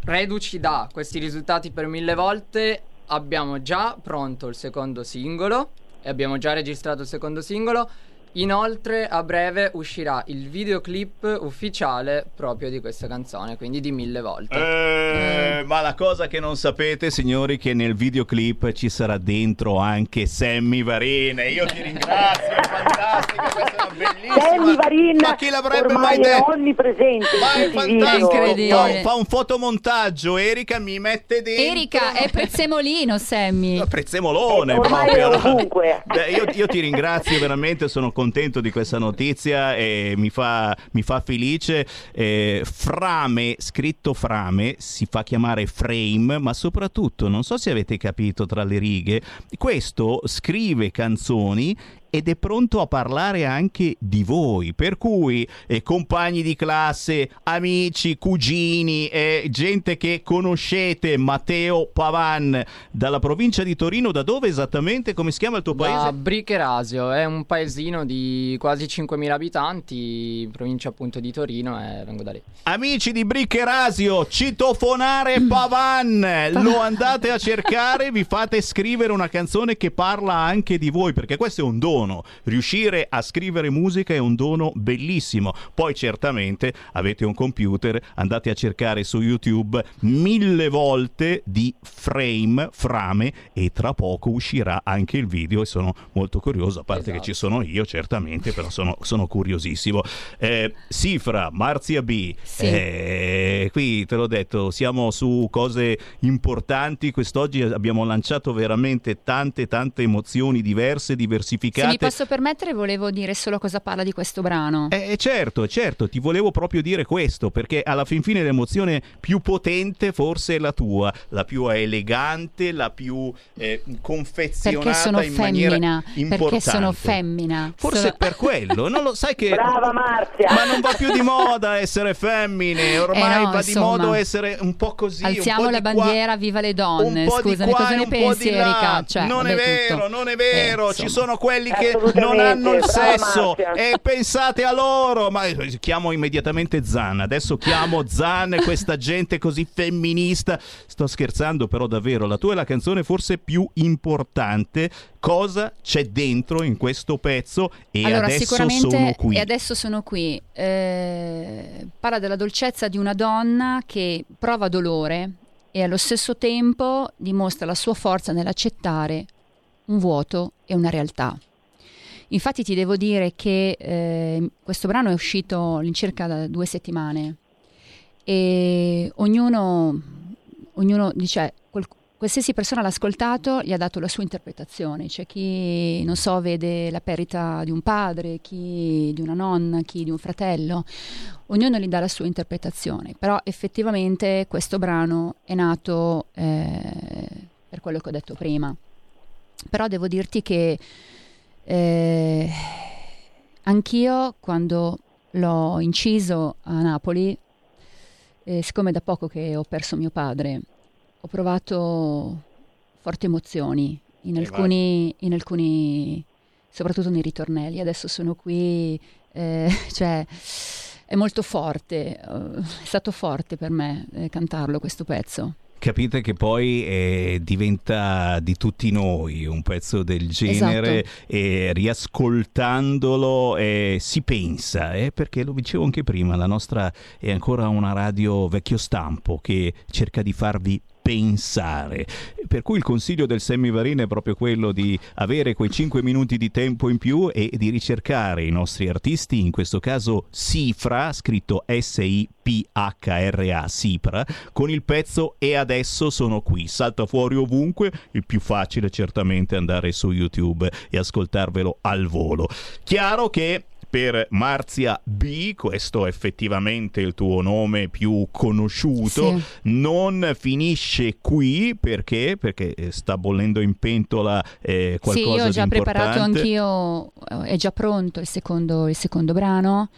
Reduci da questi risultati per mille volte, abbiamo già pronto il secondo singolo e abbiamo già registrato il secondo singolo. Inoltre a breve uscirà il videoclip ufficiale proprio di questa canzone, quindi di mille volte. Eh, ma la cosa che non sapete, signori, che nel videoclip ci sarà dentro anche Sammy Varin. Io ti ringrazio, è fantastica, questa è una bellissima. Sammy Varin Ma chi l'avrebbe mai è detto? onnipresente Ma è fantastico. Fa, fa un fotomontaggio, Erika mi mette dentro. Erika, è prezzemolino, Sammy. Prezzemolone Ormai proprio. è no? ovunque. Beh, io, io ti ringrazio veramente, sono contento di questa notizia e mi fa, mi fa felice. Eh, Frame, scritto Frame, si fa chiamare Frame, ma soprattutto, non so se avete capito tra le righe, questo scrive canzoni ed è pronto a parlare anche di voi, per cui eh, compagni di classe, amici, cugini, eh, gente che conoscete, Matteo Pavan dalla provincia di Torino, da dove esattamente, come si chiama il tuo Da paese? Bricherasio, è un paesino di quasi 5.000 abitanti, in provincia appunto di Torino e vengo da lì. Amici di Briccherasio, citofonare Pavan, lo andate a cercare, vi fate scrivere una canzone che parla anche di voi, perché questo è un dono. Riuscire a scrivere musica è un dono bellissimo. Poi certamente avete un computer, andate a cercare su YouTube mille volte di frame, frame e tra poco uscirà anche il video e sono molto curioso, a parte che ci sono io certamente, però sono, sono curiosissimo. Eh, Sifra, Marzia B, Sì. eh, qui te l'ho detto, siamo su cose importanti. Quest'oggi abbiamo lanciato veramente tante, tante emozioni diverse, Se diversificate. Mi posso permettere, volevo dire solo cosa parla di questo brano. Eh, certo, certo, ti volevo proprio dire questo, perché alla fin fine l'emozione più potente forse è la tua, la più elegante, la più eh, confezionata perché sono in maniera femmina. importante. Perché sono femmina. Forse Sono- per quello, non lo sai che Brava Marzia. ma non va più di moda essere femmine, ormai Eh no, va di insomma. modo essere un po' così, Alziamo un po' la di qua, bandiera, viva le donne. un po' di Scusami, qua cosa ne un po' pensi, di. Erika? Cioè, non è vero, tutto. non è vero. Eh, Ci sono quelli che Assolutamente, non hanno il sesso e pensate a loro. Ma chiamo immediatamente Zan. Adesso chiamo Zan, questa gente così femminista. Sto scherzando, però davvero. La tua è la canzone forse più importante. Cosa c'è dentro in questo pezzo? E allora, adesso sono qui. E adesso sono qui. Eh, parla della dolcezza di una donna che prova dolore e allo stesso tempo dimostra la sua forza nell'accettare un vuoto e una realtà. Infatti ti devo dire che eh, questo brano è uscito all'incirca da due settimane e ognuno, ognuno dice, qual- qualsiasi persona l'ha ascoltato gli ha dato la sua interpretazione. C'è chi, non so, vede la perdita di un padre, chi di una nonna, chi di un fratello. Ognuno gli dà la sua interpretazione. Però effettivamente questo brano è nato eh, per quello che ho detto prima. Però devo dirti che eh, anch'io quando l'ho inciso a Napoli, eh, siccome da poco che ho perso mio padre, ho provato forti emozioni in Eh, alcuni, in alcuni, soprattutto nei ritornelli. Adesso sono qui, eh, cioè è molto forte, eh, è stato forte per me eh, cantarlo questo pezzo. Capite che poi eh, diventa di tutti noi un pezzo del genere Esatto. e riascoltandolo eh, si pensa, eh, perché lo dicevo anche prima, la nostra è ancora una radio vecchio stampo che cerca di farvi pensare. Per cui il consiglio del Semivarina è proprio quello di avere quei 5 minuti di tempo in più e di ricercare i nostri artisti, in questo caso Sifra, scritto S-I-P-H-R-A, Sifra, con il pezzo E adesso sono qui. Salta fuori ovunque, il più facile certamente andare su YouTube e ascoltarvelo al volo. Chiaro che per Marzia B, questo è effettivamente il tuo nome più conosciuto, Sì. non finisce qui perché, perché eh, sta bollendo in pentola eh, Sì, qualcosa io ho già di preparato anch'io, eh, è già pronto il secondo, il secondo brano,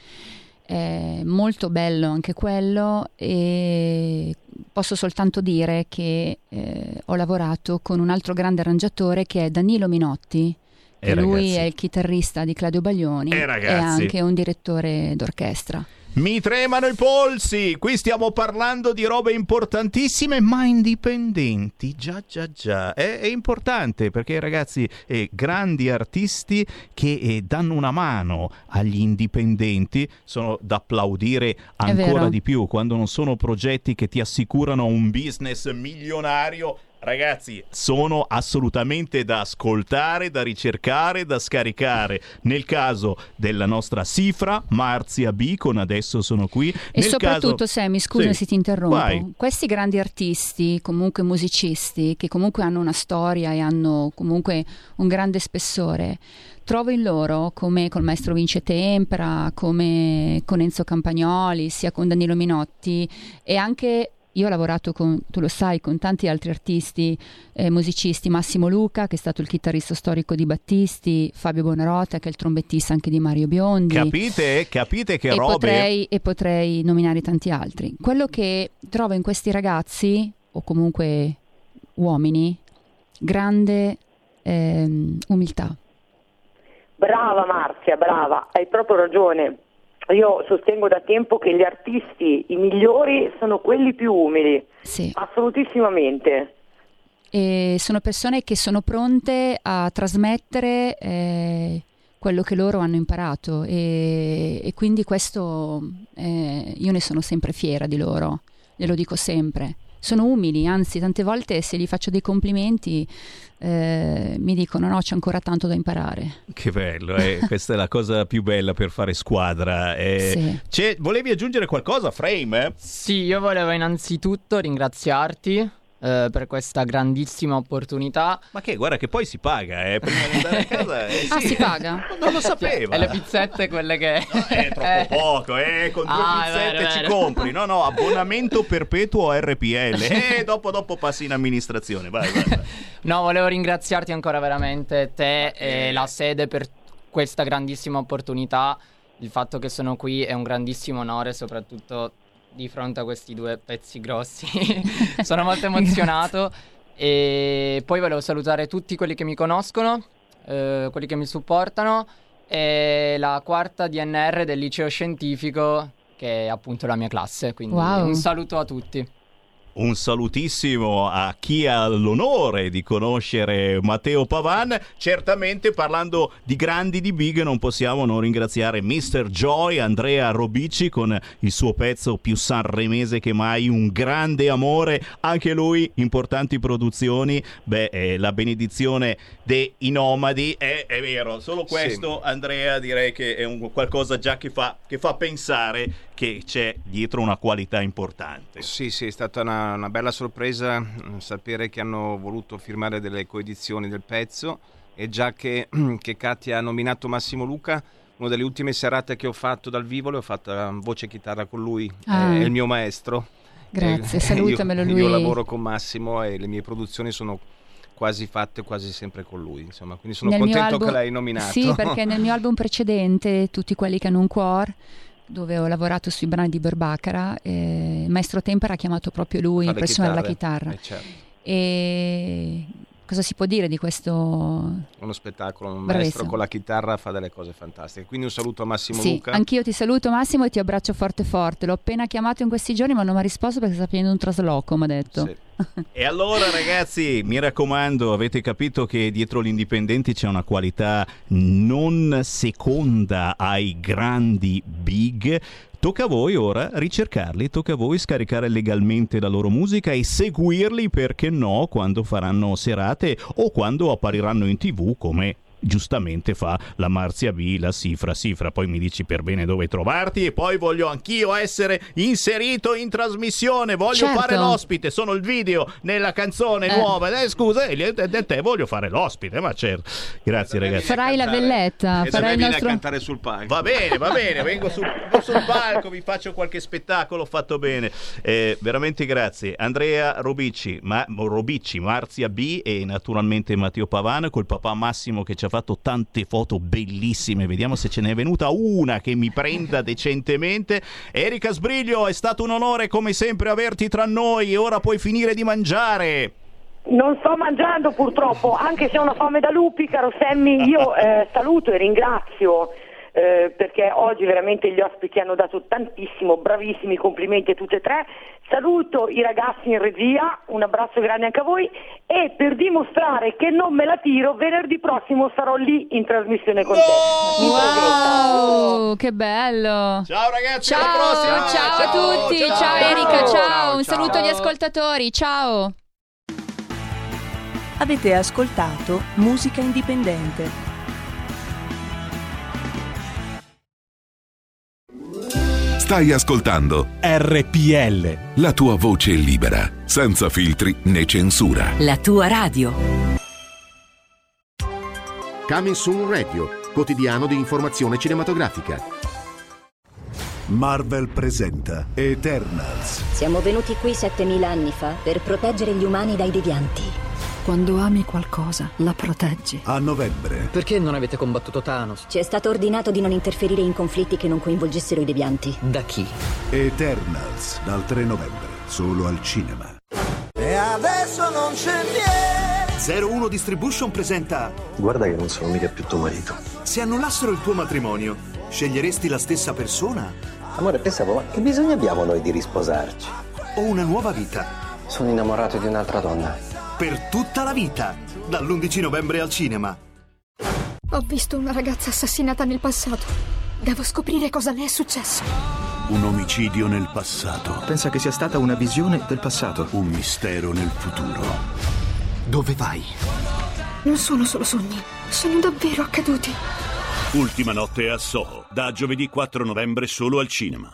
è molto bello anche quello e posso soltanto dire che eh, ho lavorato con un altro grande arrangiatore che è Danilo Minotti, che Eh, lui ragazzi. è il chitarrista di Claudio Baglioni Eh, e ragazzi. anche un direttore d'orchestra. Mi tremano i polsi! Qui stiamo parlando di robe importantissime ma indipendenti. Già, già, già. È, è importante perché ragazzi, eh, grandi artisti che eh, danno una mano agli indipendenti sono da applaudire ancora di più quando non sono progetti che ti assicurano un business milionario. Ragazzi, sono assolutamente da ascoltare, da ricercare, da scaricare. Nel caso della nostra Sifra, Marzia B, con adesso sono qui. E Nel soprattutto, caso... Sammy, scusa Sì, se ti interrompo, vai. questi grandi artisti, comunque musicisti, che comunque hanno una storia e hanno comunque un grande spessore, trovo in loro, come col maestro Vince Tempera, come con Enzo Campagnoli, sia con Danilo Minotti e anche... Io ho lavorato con, tu lo sai, con tanti altri artisti, eh, musicisti, Massimo Luca, che è stato il chitarrista storico di Battisti, Fabio Bonarota, che è il trombettista anche di Mario Biondi Capite? Capite che e robe... potrei, e potrei nominare tanti altri. Quello che trovo in questi ragazzi, o comunque uomini, grande ehm, umiltà. Brava Marzia, brava, hai proprio ragione. Io sostengo da tempo che gli artisti, i migliori, sono quelli più umili. Sì. Assolutissimamente. E sono persone che sono pronte a trasmettere eh, quello che loro hanno imparato e, e quindi questo eh, io ne sono sempre fiera di loro, glielo dico sempre. Sono umili, anzi tante volte se gli faccio dei complimenti eh, mi dicono no c'è ancora tanto da imparare. Che bello, eh? questa è la cosa più bella per fare squadra. eh. Sì. C'è- Volevi aggiungere qualcosa, Frame? eh? Sì, io volevo innanzitutto ringraziarti eh, per questa grandissima opportunità. Ma che, guarda che poi si paga, eh, prima di andare a casa. eh, Ah sì. si paga? Non lo sapeva. E le pizzette quelle che... È troppo poco, eh, con due Ah, pizzette vero, ci vero. compri. No, no, abbonamento perpetuo a RPL. E dopo, dopo passi in amministrazione. Vai, vai, vai. No, volevo ringraziarti ancora veramente te e la sede per questa grandissima opportunità. Il fatto che sono qui è un grandissimo onore, soprattutto di fronte a questi due pezzi grossi. sono molto emozionato. E poi volevo salutare tutti quelli che mi conoscono, eh, quelli che mi supportano e la quarta DNR del liceo scientifico, che è appunto la mia classe. Quindi Wow. un saluto a tutti. Un salutissimo a chi ha l'onore di conoscere Matteo Pavan. Certamente parlando di grandi di big non possiamo non ringraziare Mr. Joy, Andrea Robici con il suo pezzo più sanremese che mai, un grande amore, anche lui importanti produzioni. Beh, eh, la benedizione dei nomadi è, è vero, solo questo Andrea direi che è un qualcosa già che fa, che fa pensare che c'è dietro una qualità importante. Sì, sì, è stata una, una, una bella sorpresa mh, sapere che hanno voluto firmare delle coedizioni del pezzo e già che, che Katia ha nominato Massimo Luca, una delle ultime serate che ho fatto dal vivo le ho fatta voce e chitarra con lui, Ah. è il mio maestro. Grazie, Eh, salutamelo io, lui. Io lavoro con Massimo e le mie produzioni sono quasi fatte quasi sempre con lui, insomma, quindi sono Nel contento album- che l'hai nominato. Sì, perché nel mio album precedente, Tutti quelli che hanno un cuore, dove ho lavorato sui brani di Berbaccara, eh, il maestro Tempera ha chiamato proprio lui per suonare la chitarra. Eh, certo. E cosa si può dire di questo? uno spettacolo, un maestro Bravissimo. con la chitarra fa delle cose fantastiche. Quindi un saluto a Massimo Sì, Luca. anch'io ti saluto Massimo e ti abbraccio forte forte. L'ho appena chiamato in questi giorni ma non mi ha risposto perché sta finendo un trasloco, mi ha detto. E allora ragazzi, mi raccomando, avete capito che dietro gli indipendenti c'è una qualità non seconda ai grandi big. Tocca a voi ora ricercarli, tocca a voi scaricare legalmente la loro musica e seguirli, perché no, quando faranno serate o quando appariranno in tv come giustamente fa la Marzia B, la Sifra Sifra, poi mi dici per bene dove trovarti e poi voglio anch'io essere inserito in trasmissione, voglio Certo. fare l'ospite, sono il video nella canzone Eh. nuova, eh, scusa, e gli- e te voglio fare l'ospite, ma certo. Grazie ragazzi. Farai la velletta, E da farai il viene nostro... a cantare sul palco. Va bene, va bene, vengo sul, sul palco, vi faccio qualche spettacolo fatto bene. Eh, veramente grazie. Andrea Robicci, ma, Robicci, Marzia B e naturalmente Matteo Pavano col papà Massimo che ci ha fatto tante foto bellissime. Vediamo se ce n'è venuta una che mi prenda decentemente. Erika Sbriglio, è stato un onore come sempre averti tra noi e ora puoi finire di mangiare. Non sto mangiando purtroppo, anche se ho una fame da lupi, caro Sammy, io eh, saluto e ringrazio eh, perché oggi veramente gli ospiti hanno dato tantissimo, bravissimi, complimenti a tutte e tre. Saluto i ragazzi in regia, un abbraccio grande anche a voi e per dimostrare che non me la tiro, venerdì prossimo sarò lì in trasmissione con te. Mi Wow, che bello! Ciao ragazzi, ciao, alla prossima! Ciao, a Ciao, tutti, ciao, ciao. Erika, ciao, Ciao, un ciao. saluto agli ascoltatori, ciao! Avete ascoltato Musica Indipendente. Stai ascoltando RPL. la tua voce libera, senza filtri né censura. La tua radio. Coming Soon Radio, quotidiano di informazione cinematografica. Marvel presenta Eternals. Siamo venuti qui 7000 anni fa per proteggere gli umani dai devianti. Quando ami qualcosa, la proteggi. A novembre. Perché non avete combattuto Thanos? Ci è stato ordinato di non interferire in conflitti che non coinvolgessero i devianti. Da chi? Eternals, dal 3 novembre, solo al cinema. E adesso non c'è niente. 01 Distribution presenta Guarda che non sono mica più tuo marito. Se annullassero il tuo matrimonio, sceglieresti la stessa persona Amore, pensavo, ma che bisogno abbiamo noi di risposarci? o una nuova vita? Sono innamorato di un'altra donna. Per tutta la vita, dall'11 novembre al cinema. Ho visto una ragazza assassinata nel passato. Devo scoprire cosa le è successo. Un omicidio nel passato. Pensa che sia stata una visione del passato. Un mistero nel futuro. Dove vai? Non sono solo sogni, sono davvero accaduti. Ultima notte a Soho, da giovedì 4 novembre solo al cinema.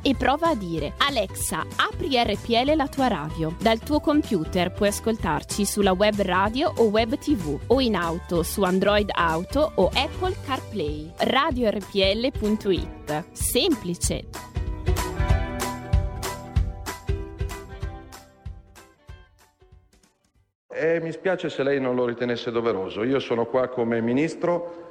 e prova a dire Alexa, apri RPL la tua radio. Dal tuo computer puoi ascoltarci sulla web radio o web tv o in auto su Android Auto o Apple CarPlay. RadioRPL.it. Semplice. E mi spiace se lei non lo ritenesse doveroso. Io sono qua come ministro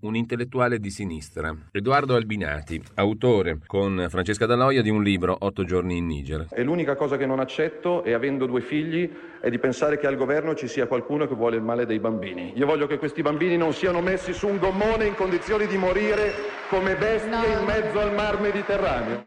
Un intellettuale di sinistra, Edoardo Albinati, autore con Francesca Daloia di un libro Otto giorni in Niger. E l'unica cosa che non accetto è, avendo due figli, è di pensare che al governo ci sia qualcuno che vuole il male dei bambini. Io voglio che questi bambini non siano messi su un gommone in condizioni di morire come bestie in mezzo al mar Mediterraneo.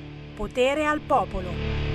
Potere al Popolo.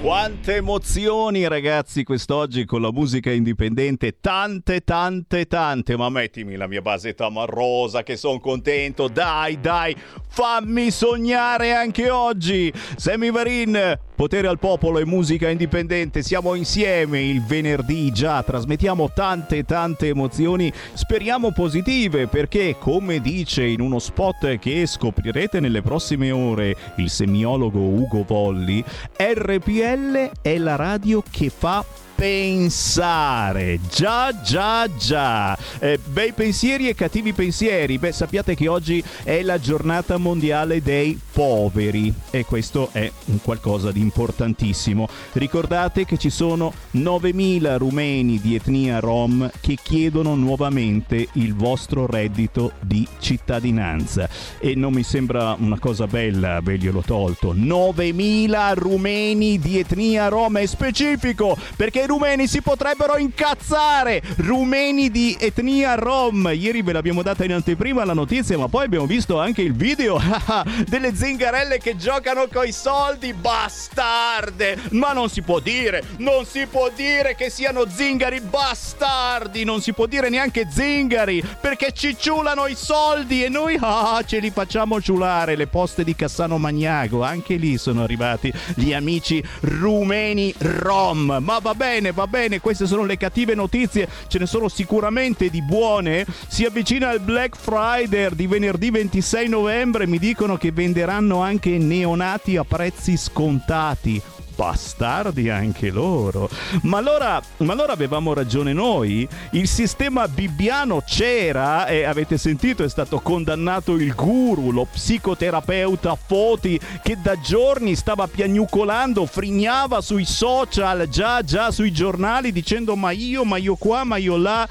Quante emozioni ragazzi quest'oggi con la musica indipendente, tante tante tante, ma mettimi la mia base tamarrosa che sono contento, dai dai, fammi sognare anche oggi. Sammy Varin, potere al popolo e musica indipendente, siamo insieme il venerdì già, trasmettiamo tante tante emozioni, speriamo positive perché come dice in uno spot che scoprirete nelle prossime ore il semiologo Ugo Volli, RPL è la radio che fa pensare. Già, già, già. Eh, bei pensieri e cattivi pensieri. Beh, sappiate che oggi è la giornata mondiale dei poveri e questo è un qualcosa di importantissimo. Ricordate che ci sono 9.000 rumeni di etnia rom che chiedono nuovamente il vostro reddito di cittadinanza e non mi sembra una cosa bella averglielo tolto. 9.000 rumeni di etnia rom è specifico perché rumeni si potrebbero incazzare. Rumeni di etnia rom. Ieri ve l'abbiamo data in anteprima la notizia, ma poi abbiamo visto anche il video delle zingarelle che giocano coi soldi. Bastarde! Ma non si può dire, non si può dire che siano zingari bastardi. Non si può dire neanche zingari perché ci ciulano i soldi e noi ah, ce li facciamo ciulare. Le poste di Cassano Magnago, anche lì sono arrivati gli amici rumeni rom. Ma va bene, va bene, queste sono le cattive notizie, ce ne sono sicuramente di buone. Si avvicina il Black Friday di venerdì 26 novembre, mi dicono che venderanno anche neonati a prezzi scontati. Bastardi anche loro. Ma allora, ma allora avevamo ragione noi? Il sistema bibbiano c'era e avete sentito è stato condannato il guru, lo psicoterapeuta Foti che da giorni stava piagnucolando, frignava sui social, già già sui giornali dicendo ma io, ma io qua, ma io là.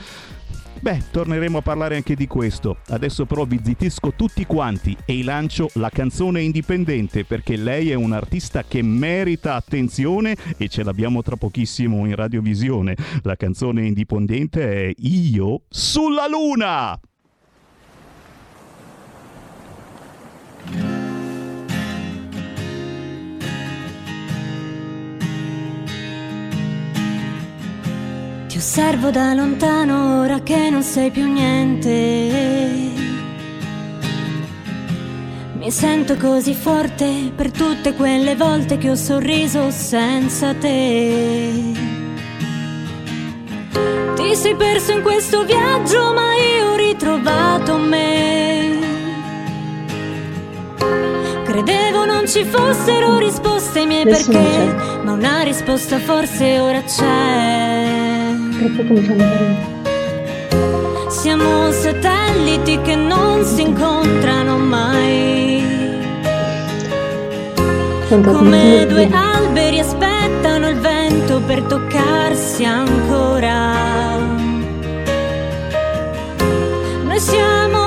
Beh, torneremo a parlare anche di questo. Adesso però vi zittisco tutti quanti e lancio la canzone indipendente perché lei è un artista che merita attenzione e ce l'abbiamo tra pochissimo in radiovisione. La canzone indipendente è Io sulla Luna! Ti osservo da lontano ora che non sei più niente. Mi sento così forte per tutte quelle volte che ho sorriso senza te. Ti sei perso in questo viaggio, ma io ho ritrovato me. Credevo non ci fossero risposte non perché, c'è. ma una risposta forse ora c'è. Come fanno vedere. Siamo satelliti che non si incontrano mai. Come due alberi aspettano il vento per toccarsi ancora. Noi siamo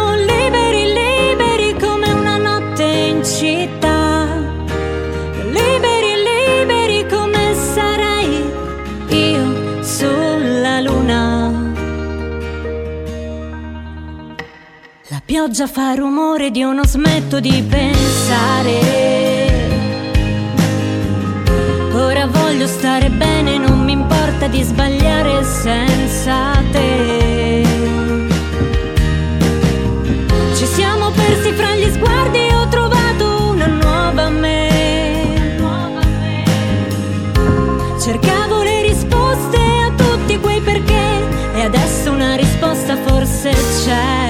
pioggia fa rumore ed io non smetto di pensare. Ora voglio stare bene, non mi importa di sbagliare senza te. Ci siamo persi fra gli sguardi e ho trovato una nuova me. Cercavo le risposte a tutti quei perché e adesso una risposta forse c'è.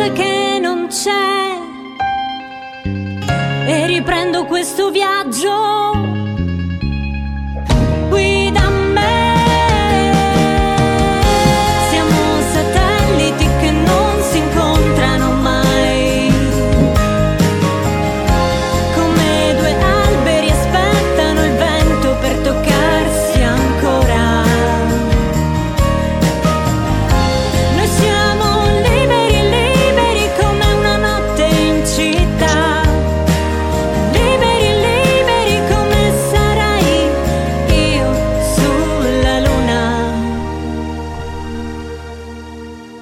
Qualcosa che non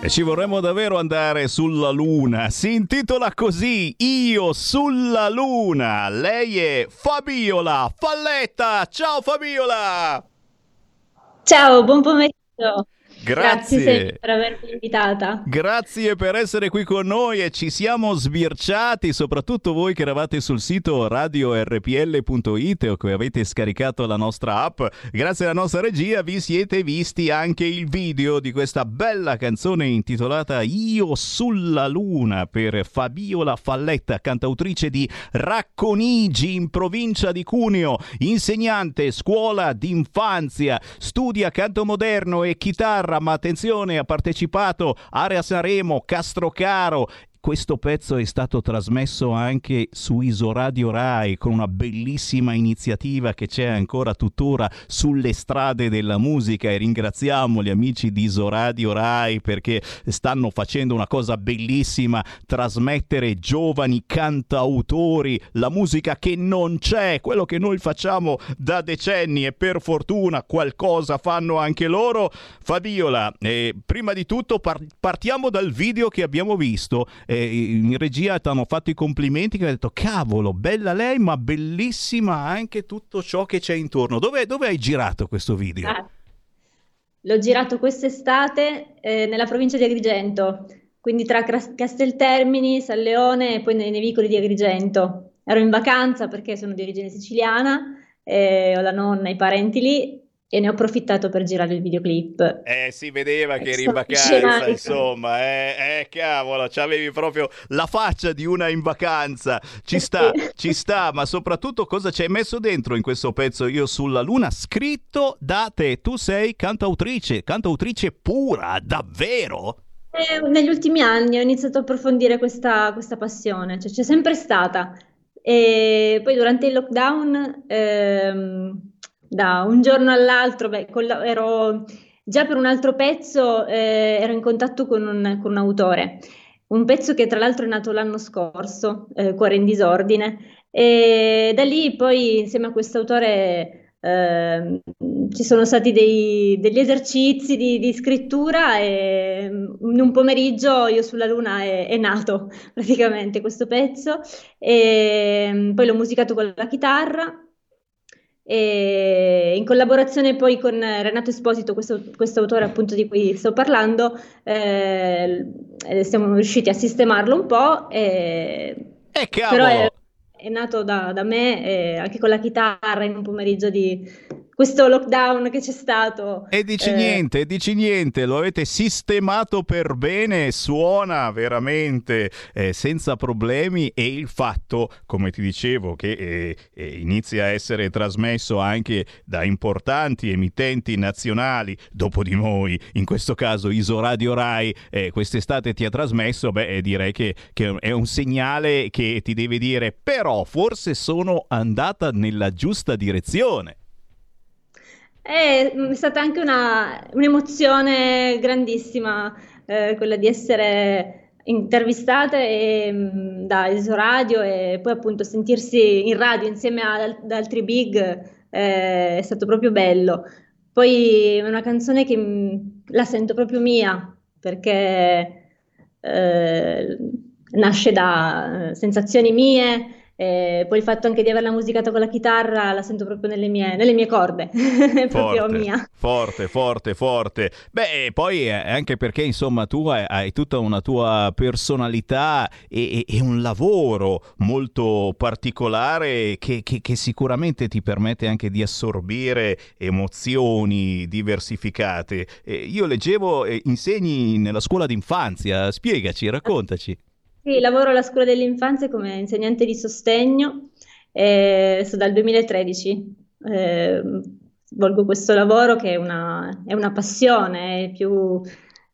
ci vorremmo davvero andare sulla Luna. Si intitola così Io sulla Luna. Lei è Fabiola Falletta. Ciao Fabiola! Ciao, buon pomeriggio. Grazie. sempre per avermi invitata. Grazie per essere qui con noi e ci siamo sbirciati, soprattutto voi che eravate sul sito radiorpl.it o che avete scaricato la nostra app. Grazie alla nostra regia vi siete visti anche il video di questa bella canzone intitolata Io sulla luna per Fabiola Falletta, cantautrice di Racconigi in provincia di Cuneo, insegnante scuola d'infanzia, studia canto moderno e chitarra, ma attenzione, ha partecipato Area Sanremo, Castrocaro questo pezzo è stato trasmesso anche su Isoradio Rai con una bellissima iniziativa che c'è ancora tuttora sulle strade della musica e ringraziamo gli amici di Isoradio Rai perché stanno facendo una cosa bellissima, trasmettere giovani cantautori, la musica che non c'è, quello che noi facciamo da decenni e per fortuna qualcosa fanno anche loro. Fabiola, eh, prima di tutto par- partiamo dal video che abbiamo visto eh, in regia ti hanno fatto i complimenti che hanno detto cavolo, bella lei ma bellissima anche tutto ciò che c'è intorno. Dove, dove hai girato questo video? Ah, L'ho girato quest'estate eh, nella provincia di Agrigento, quindi tra Casteltermini, San Leone e poi nei, nei vicoli di Agrigento. Ero in vacanza perché sono di origine siciliana, eh, ho la nonna e i parenti lì e ne ho approfittato per girare il videoclip. Eh, si vedeva che eri in vacanza, insomma, eh, eh, cavolo, c'avevi proprio la faccia di una in vacanza. Ci sta, ci sta, ma soprattutto cosa ci hai messo dentro in questo pezzo Io sulla Luna, scritto da te. Tu sei cantautrice, cantautrice pura, davvero? Eh, negli ultimi anni ho iniziato a approfondire questa, questa passione, cioè c'è sempre stata. E poi durante il lockdown, ehm, da un giorno all'altro, beh, colla- ero già per un altro pezzo, eh, ero in contatto con un, con un autore, un pezzo che tra l'altro è nato l'anno scorso, eh, Cuore in disordine, e da lì poi insieme a questo autore eh, ci sono stati dei, degli esercizi di, di, scrittura e in un pomeriggio io sulla luna è, è nato praticamente questo pezzo. E poi l'ho musicato con la chitarra e in collaborazione poi con Renato Esposito, questo, questo autore appunto di cui sto parlando, eh, siamo riusciti a sistemarlo un po'. E, eh, però è, è nato da, da me eh, anche con la chitarra in un pomeriggio di, questo lockdown che c'è stato. E dici eh... niente, dici niente, lo avete sistemato per bene, suona veramente eh, senza problemi e il fatto, come ti dicevo, che eh, eh, inizia a essere trasmesso anche da importanti emittenti nazionali, dopo di noi, in questo caso Isoradio Rai, eh, quest'estate ti ha trasmesso, beh direi che, che è un segnale che ti deve dire però forse sono andata nella giusta direzione. È mm, stata anche una, un'emozione grandissima eh, quella di essere intervistate e, mm, da Esoradio e poi appunto sentirsi in radio insieme ad altri big eh, è stato proprio bello. Poi è una canzone che mm, la sento proprio mia perché eh, nasce da eh, sensazioni mie e poi il fatto anche di averla musicata con la chitarra la sento proprio nelle mie, nelle mie corde, è proprio forte, mia. Forte, forte, forte. Beh, poi anche perché insomma tu hai, hai tutta una tua personalità e, e, e un lavoro molto particolare che, che, che, sicuramente ti permette anche di assorbire emozioni diversificate. Eh, io leggevo, eh, insegni nella scuola d'infanzia, spiegaci, raccontaci. Sì, lavoro alla scuola dell'infanzia come insegnante di sostegno, eh, dal 2013 eh, svolgo questo lavoro che è una, è una passione, è più,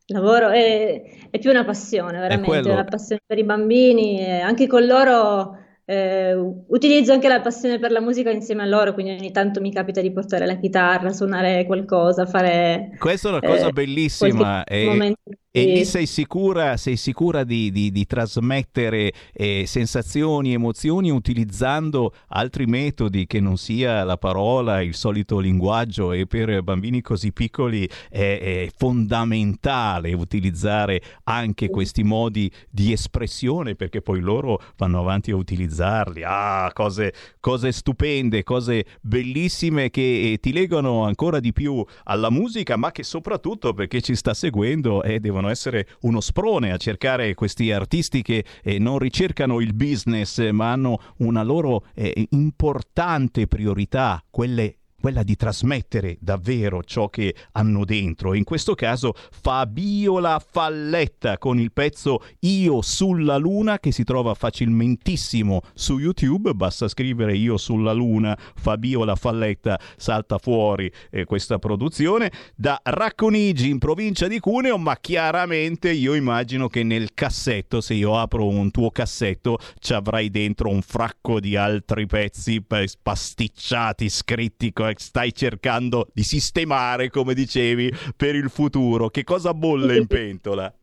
lavoro, è, è più una passione, veramente, è una passione per i bambini, anche con loro eh, utilizzo anche la passione per la musica insieme a loro, quindi ogni tanto mi capita di portare la chitarra, suonare qualcosa, fare... Questa è una cosa eh, bellissima. E, e lì sei sicura, sei sicura di, di, di trasmettere eh, sensazioni, emozioni utilizzando altri metodi che non sia la parola, il solito linguaggio? E per bambini così piccoli è, è fondamentale utilizzare anche questi modi di espressione perché poi loro vanno avanti a utilizzarli. Ah, cose, cose stupende, cose bellissime che eh, ti legano ancora di più alla musica ma che soprattutto perché ci sta seguendo e eh, devono devono essere uno sprone a cercare questi artisti che eh, non ricercano il business ma hanno una loro eh, importante priorità, quelle quella di trasmettere davvero ciò che hanno dentro. In questo caso Fabiola Falletta con il pezzo Io sulla Luna che si trova facilmentissimo su YouTube, basta scrivere Io sulla Luna, Fabiola Falletta salta fuori eh, questa produzione da Racconigi in provincia di Cuneo, ma chiaramente io immagino che nel cassetto, se io apro un tuo cassetto, ci avrai dentro un fracco di altri pezzi pasticciati, scritti stai cercando di sistemare, come dicevi, per il futuro? Che cosa bolle in pentola?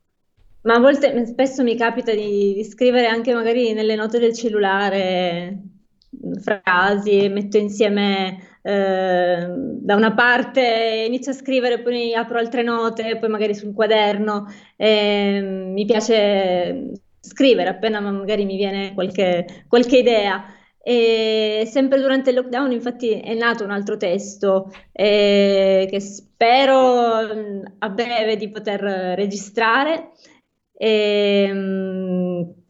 Ma a volte, spesso mi capita di, di scrivere anche magari nelle note del cellulare frasi, metto insieme eh, da una parte inizio a scrivere, poi apro altre note, poi magari sul quaderno. Eh, mi piace scrivere appena magari mi viene qualche, qualche idea. E sempre durante il lockdown, infatti, è nato un altro testo eh, che spero mm, a breve di poter registrare. E, ehm,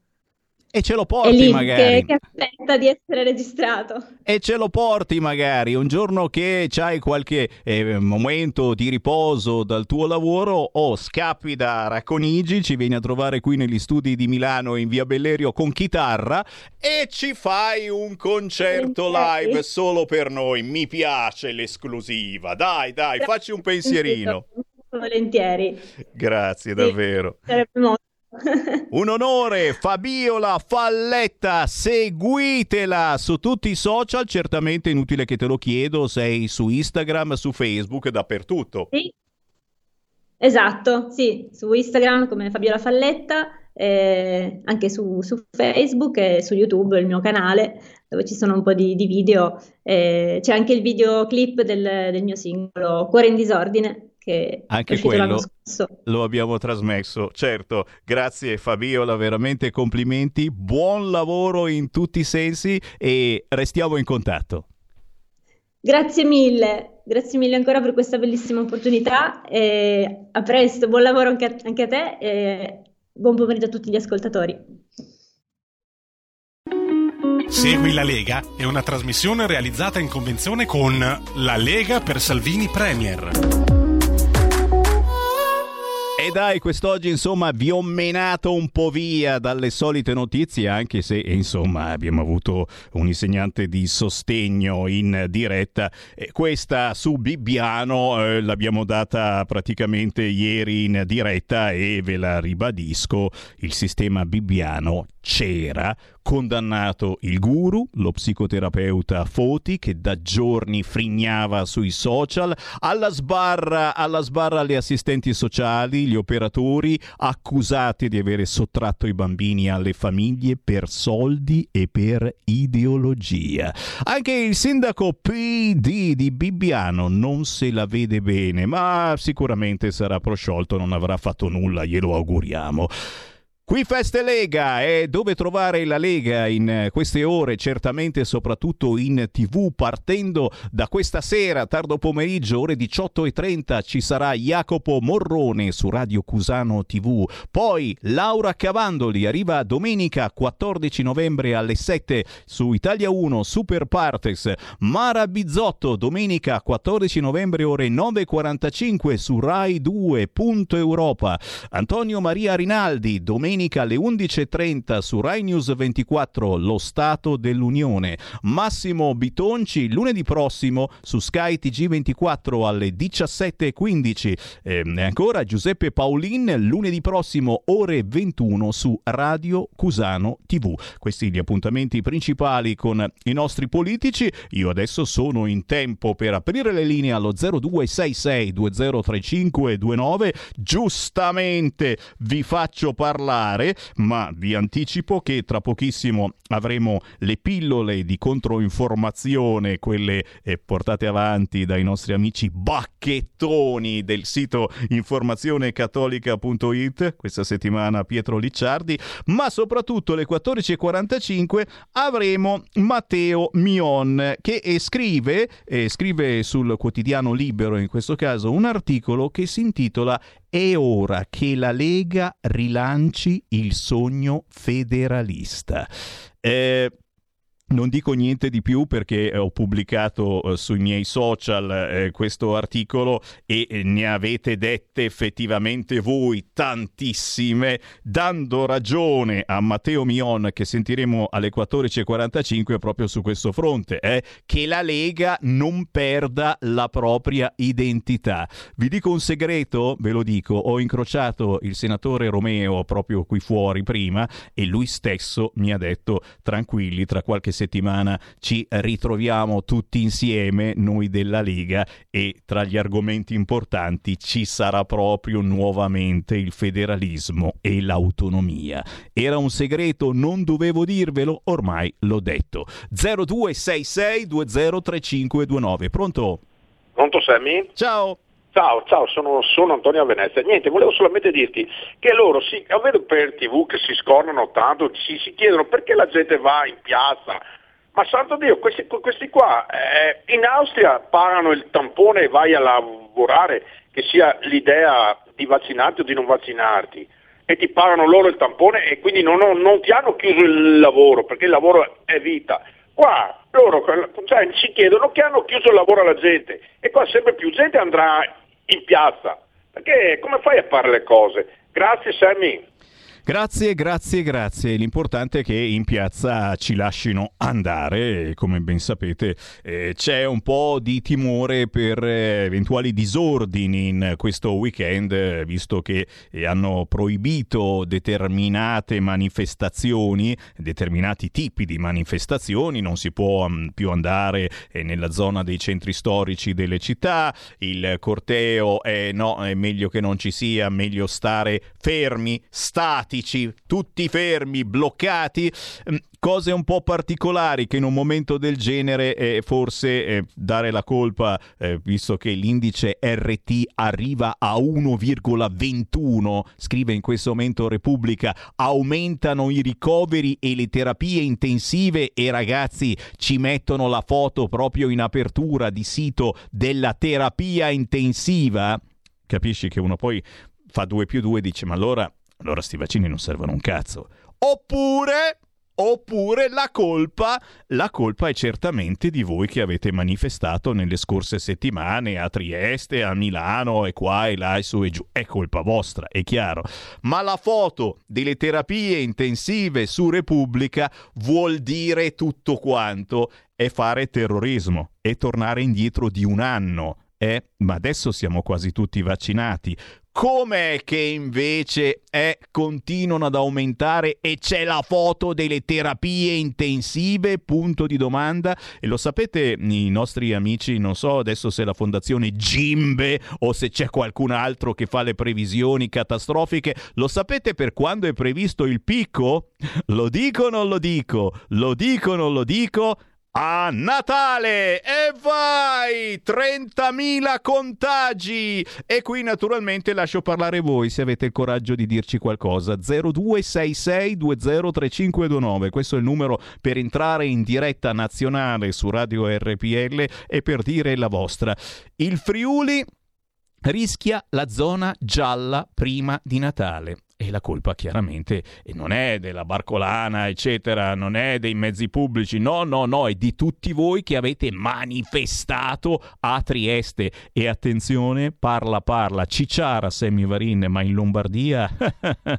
e ce lo porti magari. Che, che aspetta di essere registrato. E ce lo porti magari un giorno che hai qualche eh, momento di riposo dal tuo lavoro o scappi da Racconigi, ci vieni a trovare qui negli studi di Milano in via Bellerio con chitarra e ci fai un concerto live solo per noi. Mi piace l'esclusiva. Dai, dai, facci un pensierino. volentieri. Grazie, Sì. davvero. Sarebbe molto. Un onore, Fabiola Falletta, seguitela su tutti i social, certamente inutile che te lo chiedo, sei su Instagram, su Facebook, dappertutto. Sì. Esatto, sì, su Instagram come Fabiola Falletta, eh, anche su, su Facebook e su YouTube, il mio canale, dove ci sono un po' di, di video. eh, c'è anche il videoclip del, del mio singolo Cuore in disordine, che Anche quello lo abbiamo trasmesso, certo. Grazie Fabiola, veramente complimenti, buon lavoro in tutti i sensi e restiamo in contatto. Grazie mille, grazie mille ancora per questa bellissima opportunità. e a presto, buon lavoro anche a, anche a te buon pomeriggio a tutti gli ascoltatori. Segui la Lega è una trasmissione realizzata in convenzione con La Lega per Salvini Premier. E dai, quest'oggi insomma vi ho menato un po' via dalle solite notizie, anche se insomma abbiamo avuto un insegnante di sostegno in diretta. Questa su Bibbiano eh, l'abbiamo data praticamente ieri in diretta e ve la ribadisco, il sistema Bibbiano c'era, condannato il guru, lo psicoterapeuta Foti che da giorni frignava sui social, alla sbarra, alla sbarra le assistenti sociali, gli operatori accusati di avere sottratto i bambini alle famiglie per soldi e per ideologia. Anche il sindaco PD di Bibbiano non se la vede bene, ma sicuramente sarà prosciolto, non avrà fatto nulla, glielo auguriamo. Qui Feste Lega è dove trovare la Lega in eh, queste ore, certamente soprattutto in tv, partendo da questa sera, tardo pomeriggio, ore 18.30, ci sarà Jacopo Morrone su Radio Cusano TV, poi Laura Cavandoli arriva domenica 14 novembre alle 7 su Italia 1 Super Partes, Mara Bizzotto domenica 14 novembre ore 9.45 su Rai 2 Punto Europa, Antonio Maria Rinaldi domenica alle 11.30 su Rai News 24 Lo Stato dell'Unione. Massimo Bitonci lunedì prossimo su Sky TG24 alle 17.15. E ancora Giuseppe Paolin lunedì prossimo ore 21 su Radio Cusano TV. Questi gli appuntamenti principali con i nostri politici. Io adesso sono in tempo per aprire le linee allo 0266 203529. Giustamente vi faccio parlare, ma vi anticipo che tra pochissimo avremo le pillole di controinformazione, quelle eh, portate avanti dai nostri amici bacchettoni del sito informazionecattolica.it. Questa settimana Pietro Licciardi, ma soprattutto alle 14.45 avremo Matteo Mion che scrive, eh, scrive sul quotidiano Libero in questo caso un articolo che si intitola È ora che la Lega rilanci il sogno federalista. Eh, non dico niente di più perché ho pubblicato eh, sui miei social eh, questo articolo e eh, ne avete dette effettivamente voi tantissime, dando ragione a Matteo Mion che sentiremo alle 14.45 proprio su questo fronte, eh, che la Lega non perda la propria identità. Vi dico un segreto, ve lo dico, ho incrociato il senatore Romeo proprio qui fuori prima e lui stesso mi ha detto tranquilli, tra qualche settimana ci ritroviamo tutti insieme, noi della Lega, e tra gli argomenti importanti ci sarà proprio nuovamente il federalismo e l'autonomia. Era un segreto, non dovevo dirvelo, ormai l'ho detto. 0266 203529. Pronto? Pronto Sammy? Ciao. Ciao, ciao, sono, sono Antonio a Venezia. Niente, volevo solamente dirti che loro, si, vedo per tv che si scornano tanto, si, si chiedono perché la gente va in piazza. Ma santo Dio, questi, questi qua eh, in Austria pagano il tampone e vai a lavorare, che sia l'idea di vaccinarti o di non vaccinarti, e ti pagano loro il tampone e quindi non, non, non ti hanno chiuso il lavoro, perché il lavoro è vita. Qua loro cioè, si chiedono che hanno chiuso il lavoro alla gente e qua sempre più gente andrà in piazza. Perché come fai a fare le cose? Grazie Sammy. Grazie, grazie, grazie. L'importante è che in piazza ci lasciano andare. Come ben sapete, eh, c'è un po' di timore per eh, eventuali disordini in questo weekend, eh, visto che eh, hanno proibito determinate manifestazioni, determinati tipi di manifestazioni. Non si può mm, più andare eh, nella zona dei centri storici delle città. Il corteo è no, è meglio che non ci sia, meglio stare fermi, stati statici, tutti fermi, bloccati, mm, cose un po' particolari che in un momento del genere eh, forse eh, dare la colpa, eh, visto che l'indice RT arriva a 1,21, scrive in questo momento Repubblica, aumentano i ricoveri e le terapie intensive e ragazzi ci mettono la foto proprio in apertura di sito della terapia intensiva. Capisci che uno poi fa 2 più 2 e dice ma allora allora sti vaccini non servono un cazzo. Oppure, oppure la colpa, la colpa è certamente di voi che avete manifestato nelle scorse settimane a Trieste, a Milano e qua e là e su e giù. È colpa vostra, è chiaro. Ma la foto delle terapie intensive su Repubblica vuol dire tutto quanto. È fare terrorismo, è tornare indietro di un anno. Eh, ma adesso siamo quasi tutti vaccinati. Com'è che invece eh, continuano ad aumentare e c'è la foto delle terapie intensive? Punto di domanda. E lo sapete i nostri amici, non so adesso se la fondazione Gimbe o se c'è qualcun altro che fa le previsioni catastrofiche, lo sapete per quando è previsto il picco? Lo dico o non lo dico? Lo dico o non lo dico? A Natale! E vai! 30.000 contagi! E qui naturalmente lascio parlare voi se avete il coraggio di dirci qualcosa. 0266203529. Questo è il numero per entrare in diretta nazionale su Radio RPL e per dire la vostra. Il Friuli rischia la zona gialla prima di Natale. E la colpa chiaramente non è della barcolana, eccetera, non è dei mezzi pubblici, no, no, no, è di tutti voi che avete manifestato a Trieste. E attenzione, parla, parla, cicciara Semivarin, ma in Lombardia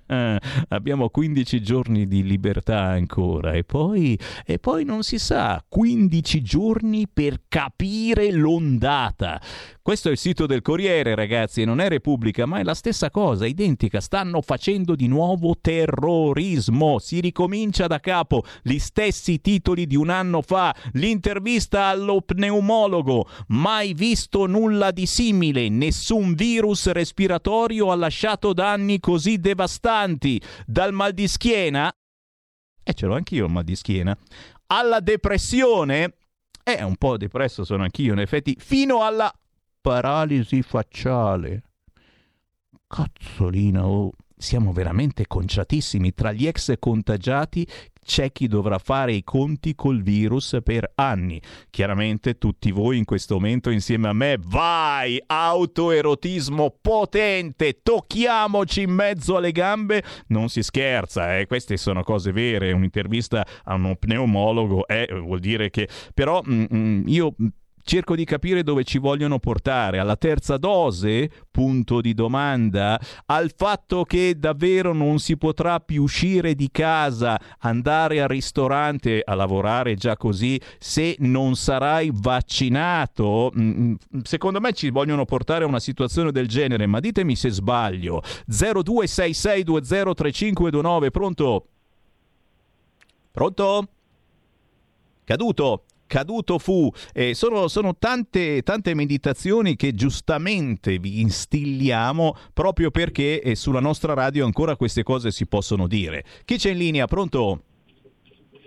abbiamo 15 giorni di libertà ancora. E poi, e poi non si sa, 15 giorni per capire l'ondata. Questo è il sito del Corriere, ragazzi, non è Repubblica, ma è la stessa cosa, identica. Stanno facendo di nuovo terrorismo. Si ricomincia da capo. Gli stessi titoli di un anno fa. L'intervista allo pneumologo. Mai visto nulla di simile. Nessun virus respiratorio ha lasciato danni così devastanti. Dal mal di schiena. E eh, ce l'ho anch'io il mal di schiena. Alla depressione. Eh, un po' depresso sono anch'io, in effetti, fino alla paralisi facciale. Cazzolina, oh, siamo veramente conciatissimi. Tra gli ex contagiati c'è chi dovrà fare i conti col virus per anni. Chiaramente tutti voi in questo momento insieme a me, vai, autoerotismo potente, tocchiamoci in mezzo alle gambe, non si scherza, eh? queste sono cose vere, un'intervista a uno pneumologo eh, vuol dire che però mm, mm io cerco di capire dove ci vogliono portare, alla terza dose, punto di domanda, al fatto che davvero non si potrà più uscire di casa, andare al ristorante a lavorare già così se non sarai vaccinato. Mm, mm, secondo me ci vogliono portare a una situazione del genere, ma ditemi se sbaglio. 0266203529, pronto? Pronto? Caduto? Caduto fu. Eh, sono, sono tante, tante, meditazioni che giustamente vi instilliamo proprio perché eh, sulla nostra radio ancora queste cose si possono dire. Chi c'è in linea? Pronto?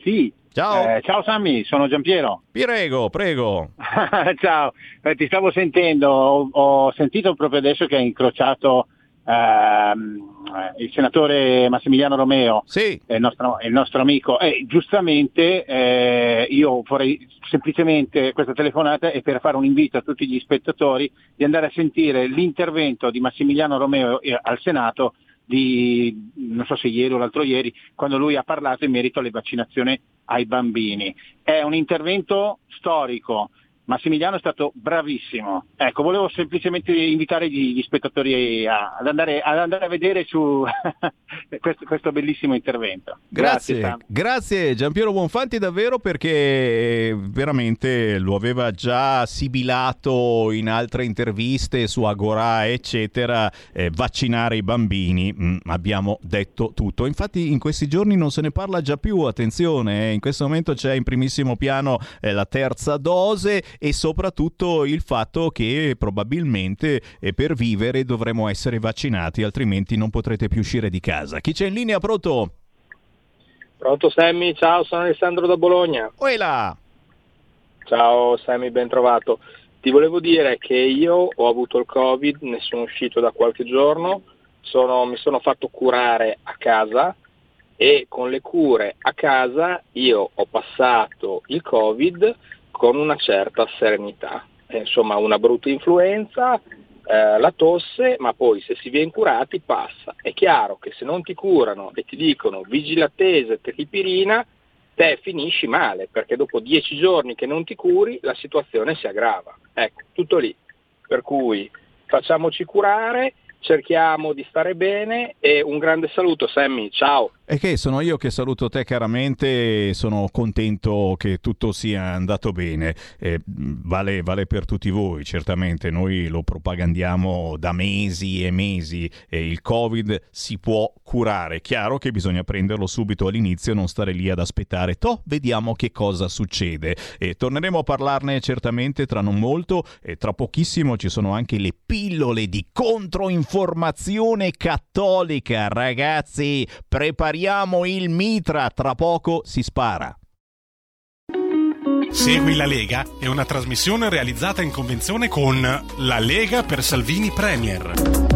Sì. Ciao. Eh, ciao Sammy, sono Giampiero. Prego, prego. ciao, eh, ti stavo sentendo, ho, ho, sentito proprio adesso che hai incrociato ehm, il senatore Massimiliano Romeo, sì. il, nostro, il nostro amico, e giustamente eh, io vorrei semplicemente questa telefonata è per fare un invito a tutti gli spettatori di andare a sentire l'intervento di Massimiliano Romeo eh, al Senato di, non so se ieri o l'altro ieri, quando lui ha parlato in merito alle vaccinazioni ai bambini. È un intervento storico, Massimiliano è stato bravissimo. Ecco, volevo semplicemente invitare gli, gli spettatori a- ad, andare, ad andare a vedere su questo, questo bellissimo intervento. Grazie, Sam. grazie Giampiero Bonfanti davvero perché eh, veramente lo aveva già sibilato in altre interviste su Agora eccetera, eh, vaccinare i bambini, Mm, abbiamo detto tutto. Infatti in questi giorni non se ne parla già più, attenzione, eh, in questo momento c'è in primissimo piano eh, la terza dose e soprattutto il fatto che probabilmente eh, per vivere dovremo essere vaccinati, altrimenti non potrete più uscire di casa. Chi c'è in linea pronto? Pronto Sammy, ciao, sono Alessandro da Bologna. Uela! Ciao Sammy, ben trovato. Ti volevo dire che io ho avuto il Covid, ne sono uscito da qualche giorno, sono- mi sono fatto curare a casa e con le cure a casa io ho passato il Covid con una certa serenità. Eh, insomma, una brutta influenza, eh, la tosse, ma poi se si viene curati passa. È chiaro che se non ti curano e ti dicono vigilatese, tripirina, te finisci male, perché dopo dieci giorni che non ti curi la situazione si aggrava. Ecco, tutto lì. Per cui facciamoci curare, cerchiamo di stare bene e un grande saluto Sammy, ciao! E che sono io che saluto te caramente, sono contento che tutto sia andato bene, Eh, vale, vale per tutti voi, certamente. Noi lo propagandiamo da mesi e mesi, e il Covid si può curare, chiaro che bisogna prenderlo subito all'inizio e non stare lì ad aspettare, toh, vediamo che cosa succede. E torneremo a parlarne certamente tra non molto. E tra pochissimo ci sono anche le pillole di controinformazione cattolica, ragazzi, prepariamo il mitra, tra poco si spara. Segui la Lega è una trasmissione realizzata in convenzione con La Lega per Salvini Premier.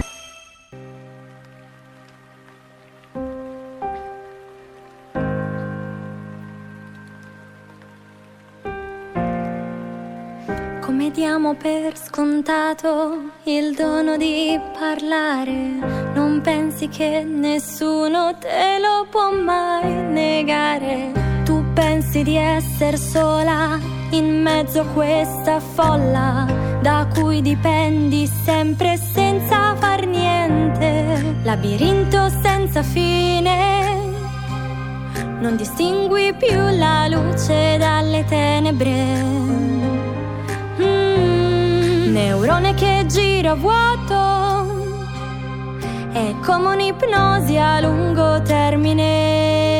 Per scontato il dono di parlare, non pensi che nessuno te lo può mai negare. Tu pensi di essere sola in mezzo a questa folla da cui dipendi sempre senza far niente. Labirinto senza fine, non distingui più la luce dalle tenebre. Neurone che gira vuoto è come un'ipnosi a lungo termine.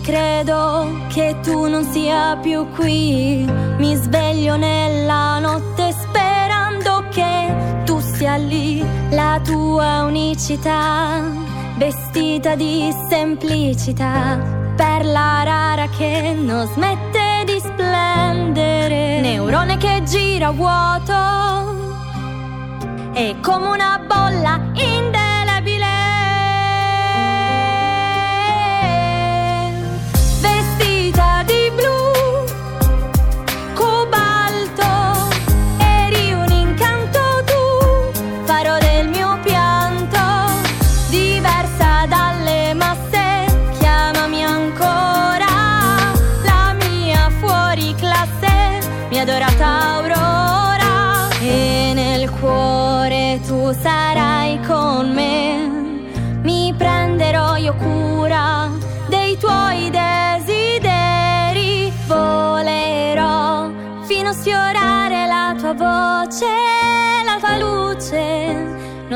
Credo che tu non sia più qui. Mi sveglio nella notte sperando che tu sia lì. La tua unicità, vestita di semplicità, perla rara che non smette di splendere. Neurone che gira vuoto, è come una bolla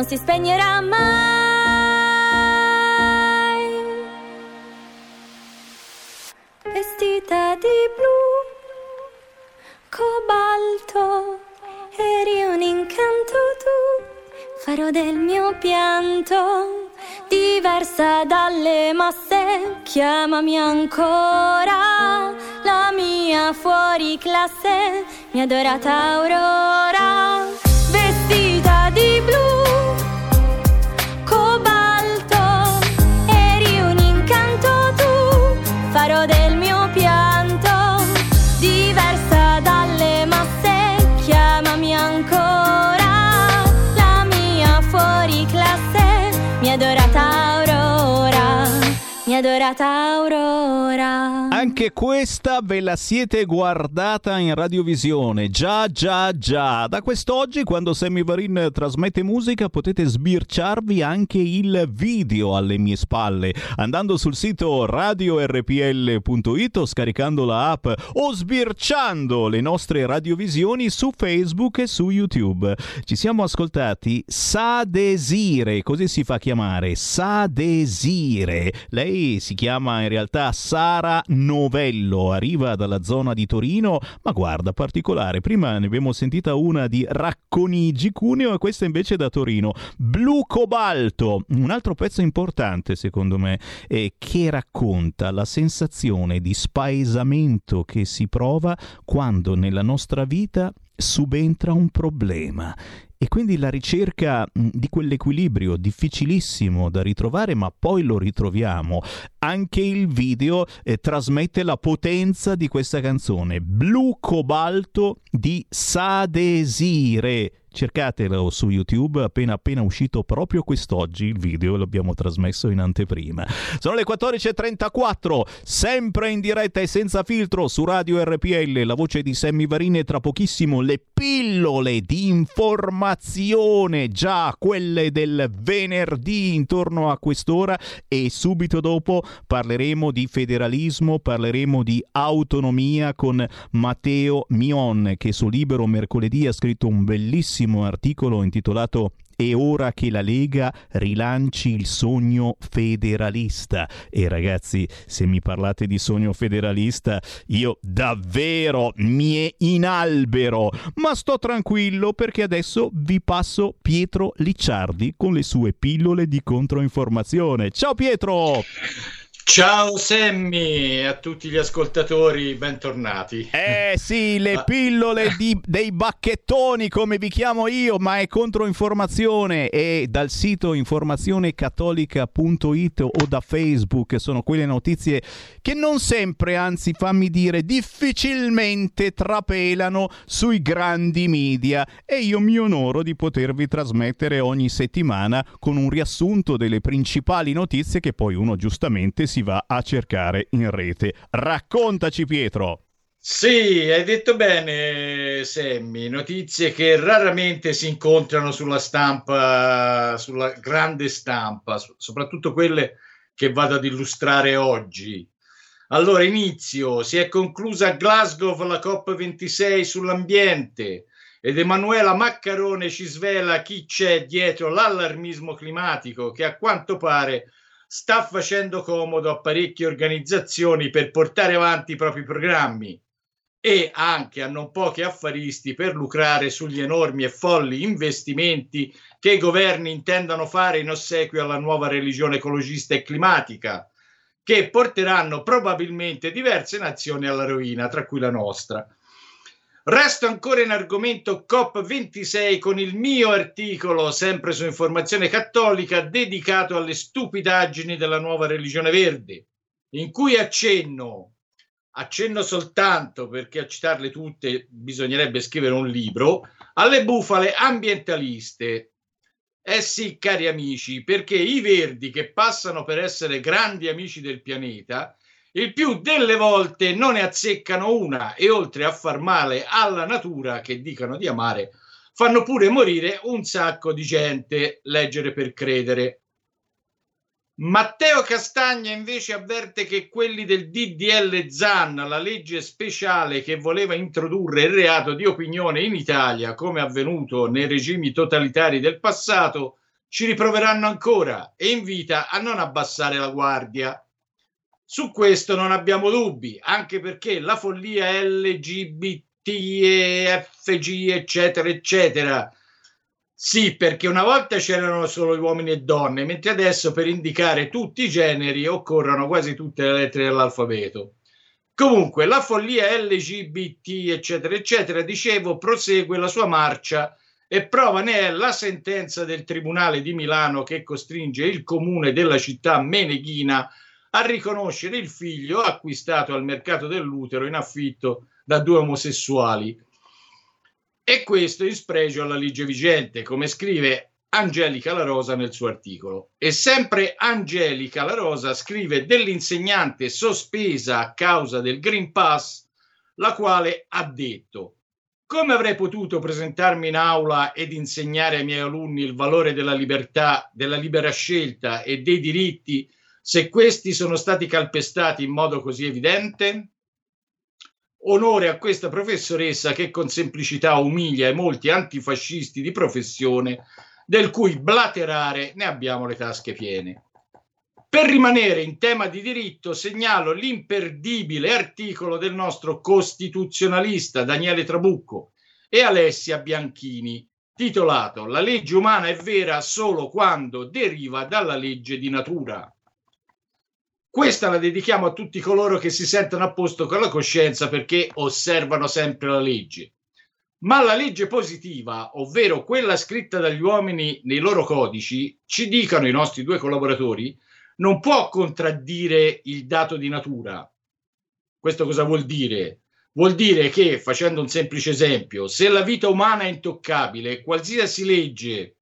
non si spegnerà mai. Vestita di blu, cobalto, eri un incanto tu, farò del mio pianto, diversa dalle masse, chiamami ancora, la mia fuori classe, mia adorata aurora, Anche questa ve la siete guardata in radiovisione. Già, già, già. Da quest'oggi, quando Sammy Varin trasmette musica, potete sbirciarvi anche il video alle mie spalle. Andando sul sito radiorpl.it o scaricando la app o sbirciando le nostre radiovisioni su Facebook e su YouTube. Ci siamo ascoltati Sadesire, così si fa chiamare. Sadesire. Lei si chiama in realtà Sara Novello, arriva dalla zona di Torino, ma guarda, particolare. Prima ne abbiamo sentita una di Racconigi, Cuneo, e questa invece da Torino. Blu Cobalto, un altro pezzo importante secondo me, eh, che racconta la sensazione di spaesamento che si prova quando nella nostra vita subentra un problema e quindi la ricerca di quell'equilibrio difficilissimo da ritrovare, ma poi lo ritroviamo. Anche il video eh, trasmette la potenza di questa canzone, Blu Cobalto di Sadesire. Cercatelo su YouTube, appena appena uscito proprio quest'oggi il video, l'abbiamo trasmesso in anteprima. Sono le 14.34, sempre in diretta e senza filtro su Radio RPL, la voce di Sammy Varini e tra pochissimo le pillole di informazione, già quelle del venerdì intorno a quest'ora e subito dopo parleremo di federalismo, parleremo di autonomia con Matteo Mion che su Libero mercoledì ha scritto un bellissimo articolo intitolato è ora che la Lega rilanci il sogno federalista. E ragazzi, se mi parlate di sogno federalista, io davvero mi inalbero. Ma sto tranquillo perché adesso vi passo Pietro Licciardi con le sue pillole di controinformazione. Ciao Pietro! Ciao Sammy e a tutti gli ascoltatori, bentornati. Eh sì, le pillole di, dei bacchettoni come vi chiamo io, ma è controinformazione. E dal sito informazionecattolica.it o da Facebook sono quelle notizie che non sempre, anzi fammi dire, difficilmente trapelano sui grandi media. E io mi onoro di potervi trasmettere ogni settimana con un riassunto delle principali notizie che poi uno giustamente si va a cercare in rete. Raccontaci Pietro. Sì, hai detto bene, Sammy. Notizie che raramente si incontrano sulla stampa, sulla grande stampa, soprattutto quelle che vado ad illustrare oggi. Allora, inizio. Si è conclusa a Glasgow la COP26 sull'ambiente ed Emanuela Maccarone ci svela chi c'è dietro l'allarmismo climatico che a quanto pare sta facendo comodo a parecchie organizzazioni per portare avanti i propri programmi e anche a non pochi affaristi per lucrare sugli enormi e folli investimenti che i governi intendono fare in ossequio alla nuova religione ecologista e climatica, che porteranno probabilmente diverse nazioni alla rovina, tra cui la nostra. Resto ancora in argomento COP26 con il mio articolo, sempre su Informazione Cattolica, dedicato alle stupidaggini della nuova religione verde, in cui accenno, accenno soltanto perché a citarle tutte bisognerebbe scrivere un libro, alle bufale ambientaliste. Eh sì, cari amici, perché i verdi che passano per essere grandi amici del pianeta il più delle volte non ne azzeccano una e oltre a far male alla natura che dicano di amare, fanno pure morire un sacco di gente, leggere per credere. Matteo Castagna invece avverte che quelli del DDL ZAN, la legge speciale che voleva introdurre il reato di opinione in Italia, come avvenuto nei regimi totalitari del passato, ci riproveranno ancora e invita a non abbassare la guardia. Su questo non abbiamo dubbi, anche perché la follia LGBT, FG, eccetera, eccetera, sì, perché una volta c'erano solo uomini e donne, mentre adesso per indicare tutti i generi occorrono quasi tutte le lettere dell'alfabeto. Comunque, la follia LGBT, eccetera, eccetera, dicevo, prosegue la sua marcia e prova ne è la sentenza del Tribunale di Milano che costringe il comune della città meneghina a riconoscere il figlio acquistato al mercato dell'utero in affitto da due omosessuali. E questo in spregio alla legge vigente, come scrive Angelica La Rosa nel suo articolo. E sempre Angelica La Rosa scrive dell'insegnante sospesa a causa del Green Pass, la quale ha detto come avrei potuto presentarmi in aula ed insegnare ai miei alunni il valore della libertà, della libera scelta e dei diritti se questi sono stati calpestati in modo così evidente? Onore a questa professoressa che con semplicità umilia i molti antifascisti di professione del cui blaterare ne abbiamo le tasche piene. Per rimanere in tema di diritto, segnalo l'imperdibile articolo del nostro costituzionalista Daniele Trabucco e Alessia Bianchini, titolato La legge umana è vera solo quando deriva dalla legge di natura. Questa la dedichiamo a tutti coloro che si sentono a posto con la coscienza perché osservano sempre la legge ma la legge positiva, ovvero quella scritta dagli uomini nei loro codici, ci dicono i nostri due collaboratori, non può contraddire il dato di natura. Questo cosa vuol dire? Vuol dire che, facendo un semplice esempio, se la vita umana è intoccabile, qualsiasi legge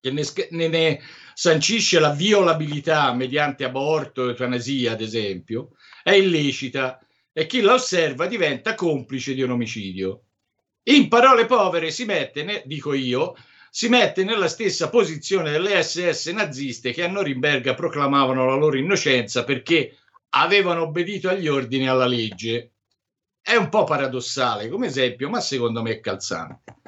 che ne, ne, ne sancisce la violabilità mediante aborto, eutanasia, ad esempio, è illecita e chi la osserva diventa complice di un omicidio. In parole povere si mette, ne, dico io, si mette nella stessa posizione delle SS naziste che a Norimberga proclamavano la loro innocenza perché avevano obbedito agli ordini e alla legge. È un po' paradossale come esempio, ma secondo me è calzante.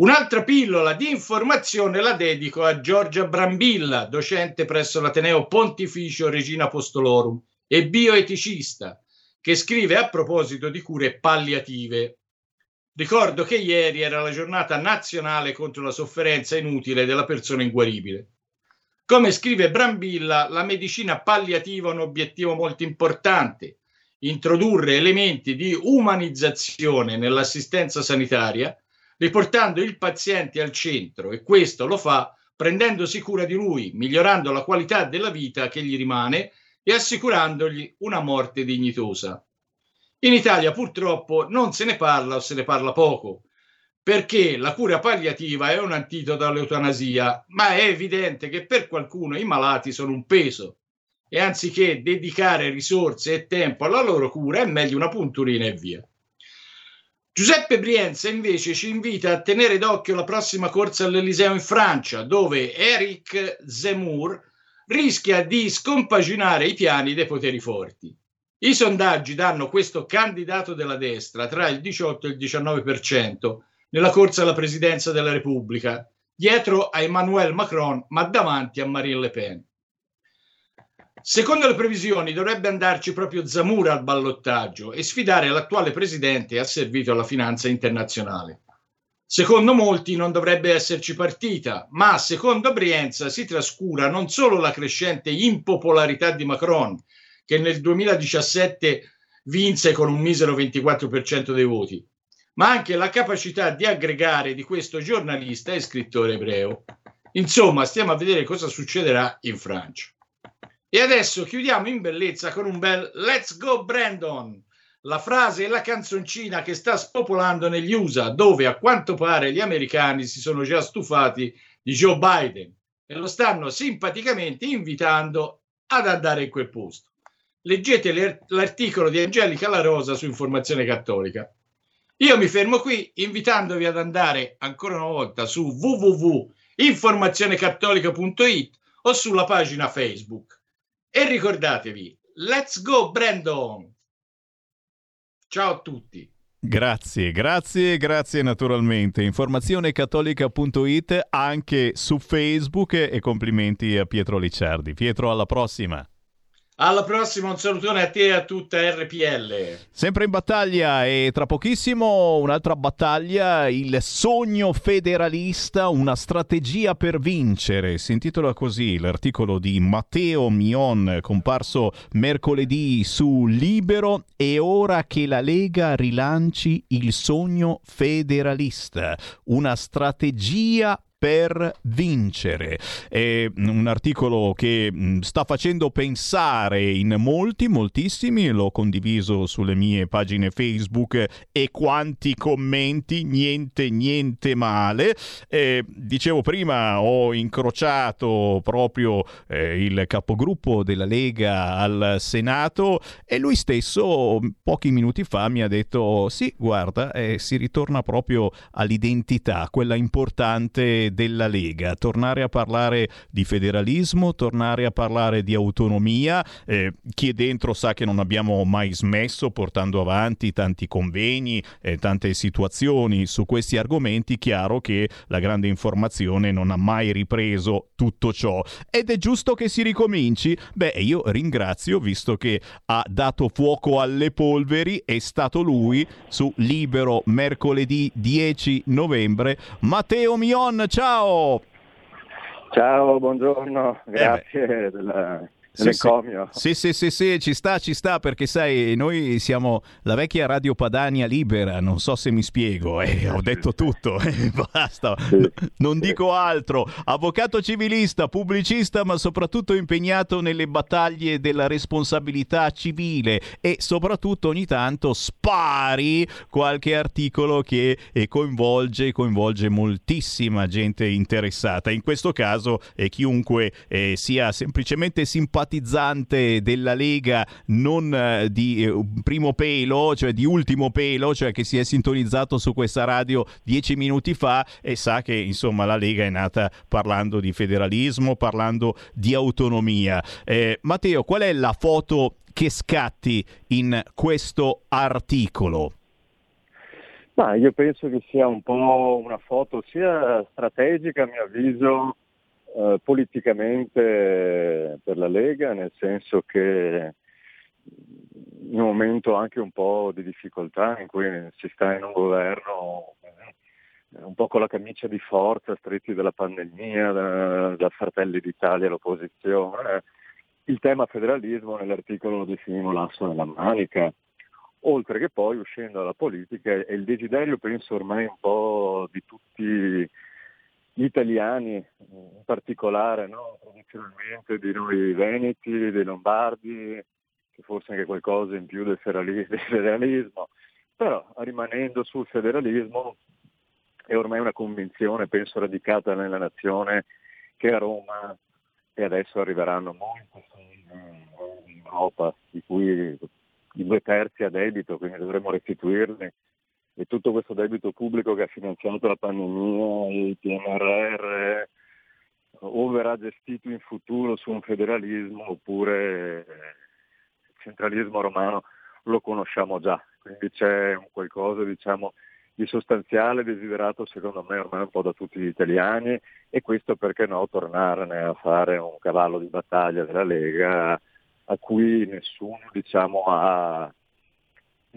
Un'altra pillola di informazione la dedico a Giorgia Brambilla, docente presso l'Ateneo Pontificio Regina Apostolorum e bioeticista, che scrive a proposito di cure palliative. Ricordo che ieri era la giornata nazionale contro la sofferenza inutile della persona inguaribile. Come scrive Brambilla, la medicina palliativa ha un obiettivo molto importante, introdurre elementi di umanizzazione nell'assistenza sanitaria, riportando il paziente al centro e questo lo fa prendendosi cura di lui, migliorando la qualità della vita che gli rimane e assicurandogli una morte dignitosa. In Italia purtroppo non se ne parla o se ne parla poco, perché la cura palliativa è un antidoto all'eutanasia, ma è evidente che per qualcuno i malati sono un peso e anziché dedicare risorse e tempo alla loro cura è meglio una punturina e via. Giuseppe Brienza invece ci invita a tenere d'occhio la prossima corsa all'Eliseo in Francia, dove Eric Zemmour rischia di scompaginare i piani dei poteri forti. I sondaggi danno questo candidato della destra tra il 18 e il 19% nella corsa alla presidenza della Repubblica, dietro a Emmanuel Macron, ma davanti a Marine Le Pen. Secondo le previsioni dovrebbe andarci proprio Zamura al ballottaggio e sfidare l'attuale presidente asservito alla finanza internazionale. Secondo molti non dovrebbe esserci partita, ma secondo Brienza si trascura non solo la crescente impopolarità di Macron, che nel 2017 vinse con un misero 24% dei voti, ma anche la capacità di aggregare di questo giornalista e scrittore ebreo. Insomma, stiamo a vedere cosa succederà in Francia. E adesso chiudiamo in bellezza con un bel Let's Go Brandon, la frase e la canzoncina che sta spopolando negli USA, dove a quanto pare gli americani si sono già stufati di Joe Biden e lo stanno simpaticamente invitando ad andare in quel posto leggete l'articolo di Angelica La Rosa su Informazione Cattolica. Io mi fermo qui invitandovi ad andare ancora una volta su www.informazionecattolica.it o sulla pagina Facebook. E ricordatevi, let's go Brandon! Ciao a tutti! Grazie, grazie, grazie naturalmente. Informazionecattolica.it anche su Facebook e complimenti a Pietro Licciardi. Pietro, alla prossima. Alla prossima, un salutone a te e a tutta RPL. Sempre in battaglia e tra pochissimo un'altra battaglia, il sogno federalista, una strategia per vincere. Si intitola così l'articolo di Matteo Mion, comparso mercoledì su Libero. E ora che la Lega rilanci il sogno federalista, una strategia per vincere. È un articolo che mm, sta facendo pensare in molti, moltissimi, l'ho condiviso sulle mie pagine Facebook e quanti commenti, niente, niente male. Eh, dicevo prima, ho incrociato proprio eh, il capogruppo della Lega al Senato e lui stesso pochi minuti fa mi ha detto sì, guarda, eh, si ritorna proprio all'identità, quella importante della Lega, tornare a parlare di federalismo, tornare a parlare di autonomia. Eh, chi è dentro sa che non abbiamo mai smesso portando avanti tanti convegni, eh, tante situazioni su questi argomenti. Chiaro che la grande informazione non ha mai ripreso tutto ciò ed è giusto che si ricominci. Beh, io ringrazio visto che ha dato fuoco alle polveri, è stato lui su Libero mercoledì 10 novembre. Matteo Mion, ciao! Ciao, buongiorno, grazie eh della, dell'encomio. Sì, sì, sì, sì, ci sta, ci sta, perché sai, noi siamo la vecchia Radio Padania libera, non so se mi spiego, eh, ho detto tutto, eh, basta, non dico altro. Avvocato civilista, pubblicista, ma soprattutto impegnato nelle battaglie della responsabilità civile e soprattutto ogni tanto spari qualche articolo che eh, coinvolge, coinvolge moltissima gente interessata. In questo caso eh, chiunque eh, sia semplicemente simpatizzante della Lega, non eh, di eh, primo pelo, cioè di ultimo pelo, cioè che si è sintonizzato su questa radio dieci minuti fa e sa che insomma la Lega è nata parlando di federalismo, parlando di autonomia. Eh, Matteo, qual è la foto che scatti in questo articolo? Ma io penso che sia un po' una foto sia strategica, a mio avviso, eh, politicamente per la Lega, nel senso che in un momento anche un po' di difficoltà in cui si sta in un governo eh, un po' con la camicia di forza, stretti dalla pandemia, da, da Fratelli d'Italia all'opposizione, il tema federalismo nell'articolo lo definimo l'asso nella manica, oltre che poi uscendo dalla politica è il desiderio, penso ormai un po' di tutti gli italiani, in particolare, no? tradizionalmente di noi veneti, dei lombardi, che forse anche qualcosa in più del federalismo, però rimanendo sul federalismo è ormai una convinzione, penso, radicata nella nazione che a Roma e adesso arriveranno molti in Europa, di cui i due terzi a debito, quindi dovremmo restituirli. E tutto questo debito pubblico che ha finanziato la pandemia, il PNRR, o verrà gestito in futuro su un federalismo oppure il centralismo romano lo conosciamo già. Quindi c'è un qualcosa diciamo, di sostanziale desiderato secondo me ormai un po' da tutti gli italiani e questo perché no tornare a fare un cavallo di battaglia della Lega a cui nessuno diciamo, ha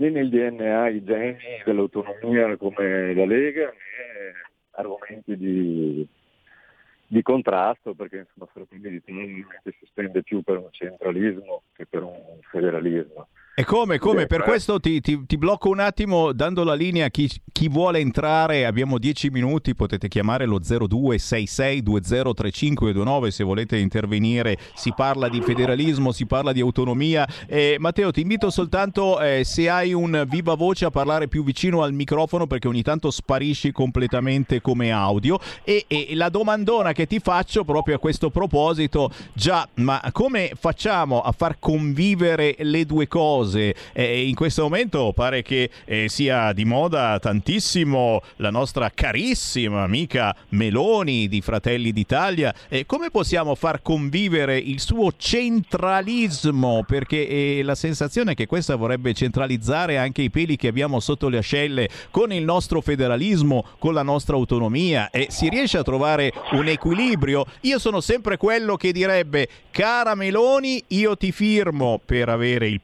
né nel DNA i geni dell'autonomia come la Lega né argomenti di, di contrasto perché insomma Fratelli d'Italia si stende più per un centralismo che per un federalismo. E come, come? Per questo ti, ti, ti, blocco un attimo dando la linea a chi, chi, vuole entrare, abbiamo 10 minuti, potete chiamare lo 0266203529 se volete intervenire, si parla di federalismo, si parla di autonomia. Eh, Matteo ti invito soltanto eh, se hai un viva voce a parlare più vicino al microfono perché ogni tanto sparisci completamente come audio e, e la domandona che ti faccio proprio a questo proposito, già, ma come facciamo a far convivere le due cose? Cose. Eh, in questo momento pare che eh, sia di moda tantissimo la nostra carissima amica Meloni di Fratelli d'Italia. Eh, come possiamo far convivere il suo centralismo? Perché eh, la sensazione è che questa vorrebbe centralizzare anche i peli che abbiamo sotto le ascelle con il nostro federalismo, con la nostra autonomia e si riesce a trovare un equilibrio. Io sono sempre quello che direbbe, cara Meloni, io ti firmo per avere il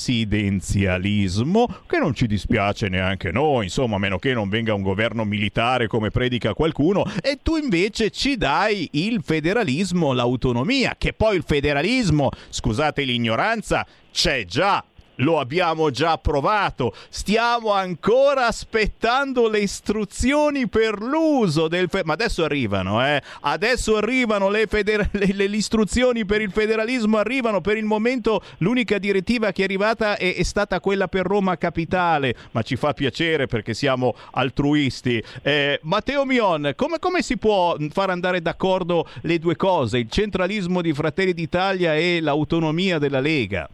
presidenzialismo, che non ci dispiace neanche noi, insomma, a meno che non venga un governo militare come predica qualcuno, e tu invece ci dai il federalismo, l'autonomia, che poi il federalismo, scusate l'ignoranza, c'è già lo abbiamo già provato, stiamo ancora aspettando le istruzioni per l'uso del... Fe- ma adesso arrivano, eh? Adesso arrivano le, feder- le, le, istruzioni per il federalismo, arrivano per il momento l'unica direttiva che è arrivata è, è stata quella per Roma Capitale, ma ci fa piacere perché siamo altruisti. Eh, Matteo Mion, come, come si può far andare d'accordo le due cose, il centralismo di Fratelli d'Italia e l'autonomia della Lega?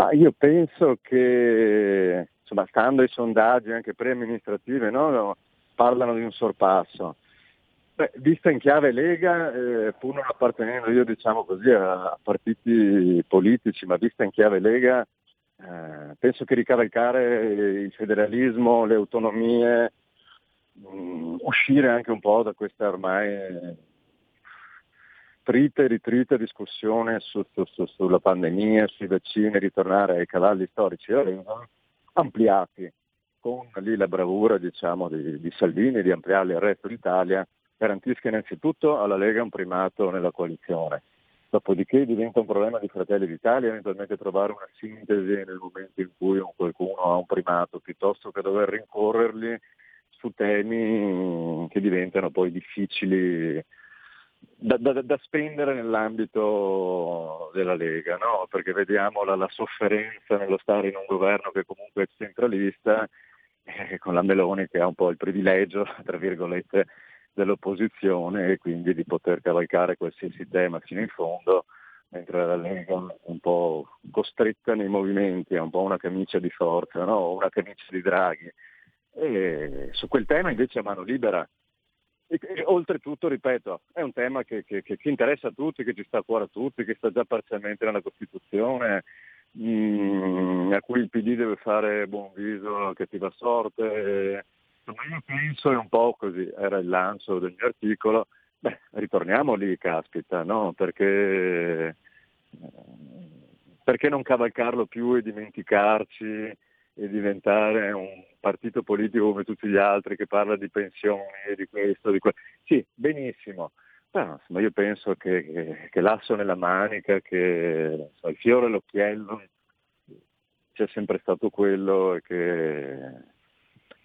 Ma io penso che, insomma, stando ai sondaggi anche preamministrative, no, parlano di un sorpasso. Beh, vista in chiave Lega, eh, pur non appartenendo io diciamo così a partiti politici, ma vista in chiave Lega, eh, penso che ricavalcare il federalismo, le autonomie, mh, mm, uscire anche un po' da questa ormai trita e ritrita discussione su, su, su, sulla pandemia, sui vaccini, ritornare ai cavalli storici ampliati con lì la bravura diciamo, di, di Salvini di ampliarli al resto d'Italia, garantisca innanzitutto alla Lega un primato nella coalizione. Dopodiché diventa un problema di Fratelli d'Italia eventualmente trovare una sintesi nel momento in cui qualcuno ha un primato, piuttosto che dover rincorrerli su temi che diventano poi difficili da, da, da, spendere nell'ambito della Lega, no? perché vediamo la, la, sofferenza nello stare in un governo che comunque è centralista, eh, con la Meloni che ha un po' il privilegio, tra virgolette, dell'opposizione e quindi di poter cavalcare qualsiasi tema fino in fondo, mentre la Lega è un po' costretta nei movimenti, è un po' una camicia di forza, no? una camicia di Draghi. E su quel tema invece a mano libera e, e, oltretutto, ripeto, è un tema che, che, che, interessa a tutti, che ci sta a cuore a tutti, che sta già parzialmente nella Costituzione, mh, mm, a cui il PD deve fare buon viso, cattiva sorte. Insomma, io penso è un po' così, era il lancio del mio articolo, beh, ritorniamo lì, caspita, no? Perché, perché non cavalcarlo più e dimenticarci e diventare un partito politico come tutti gli altri che parla di pensioni e di questo, di quello. Sì, benissimo. Però insomma, io penso che, che, che, l'asso nella manica, che insomma, il fiore all'occhiello sia sempre stato quello e che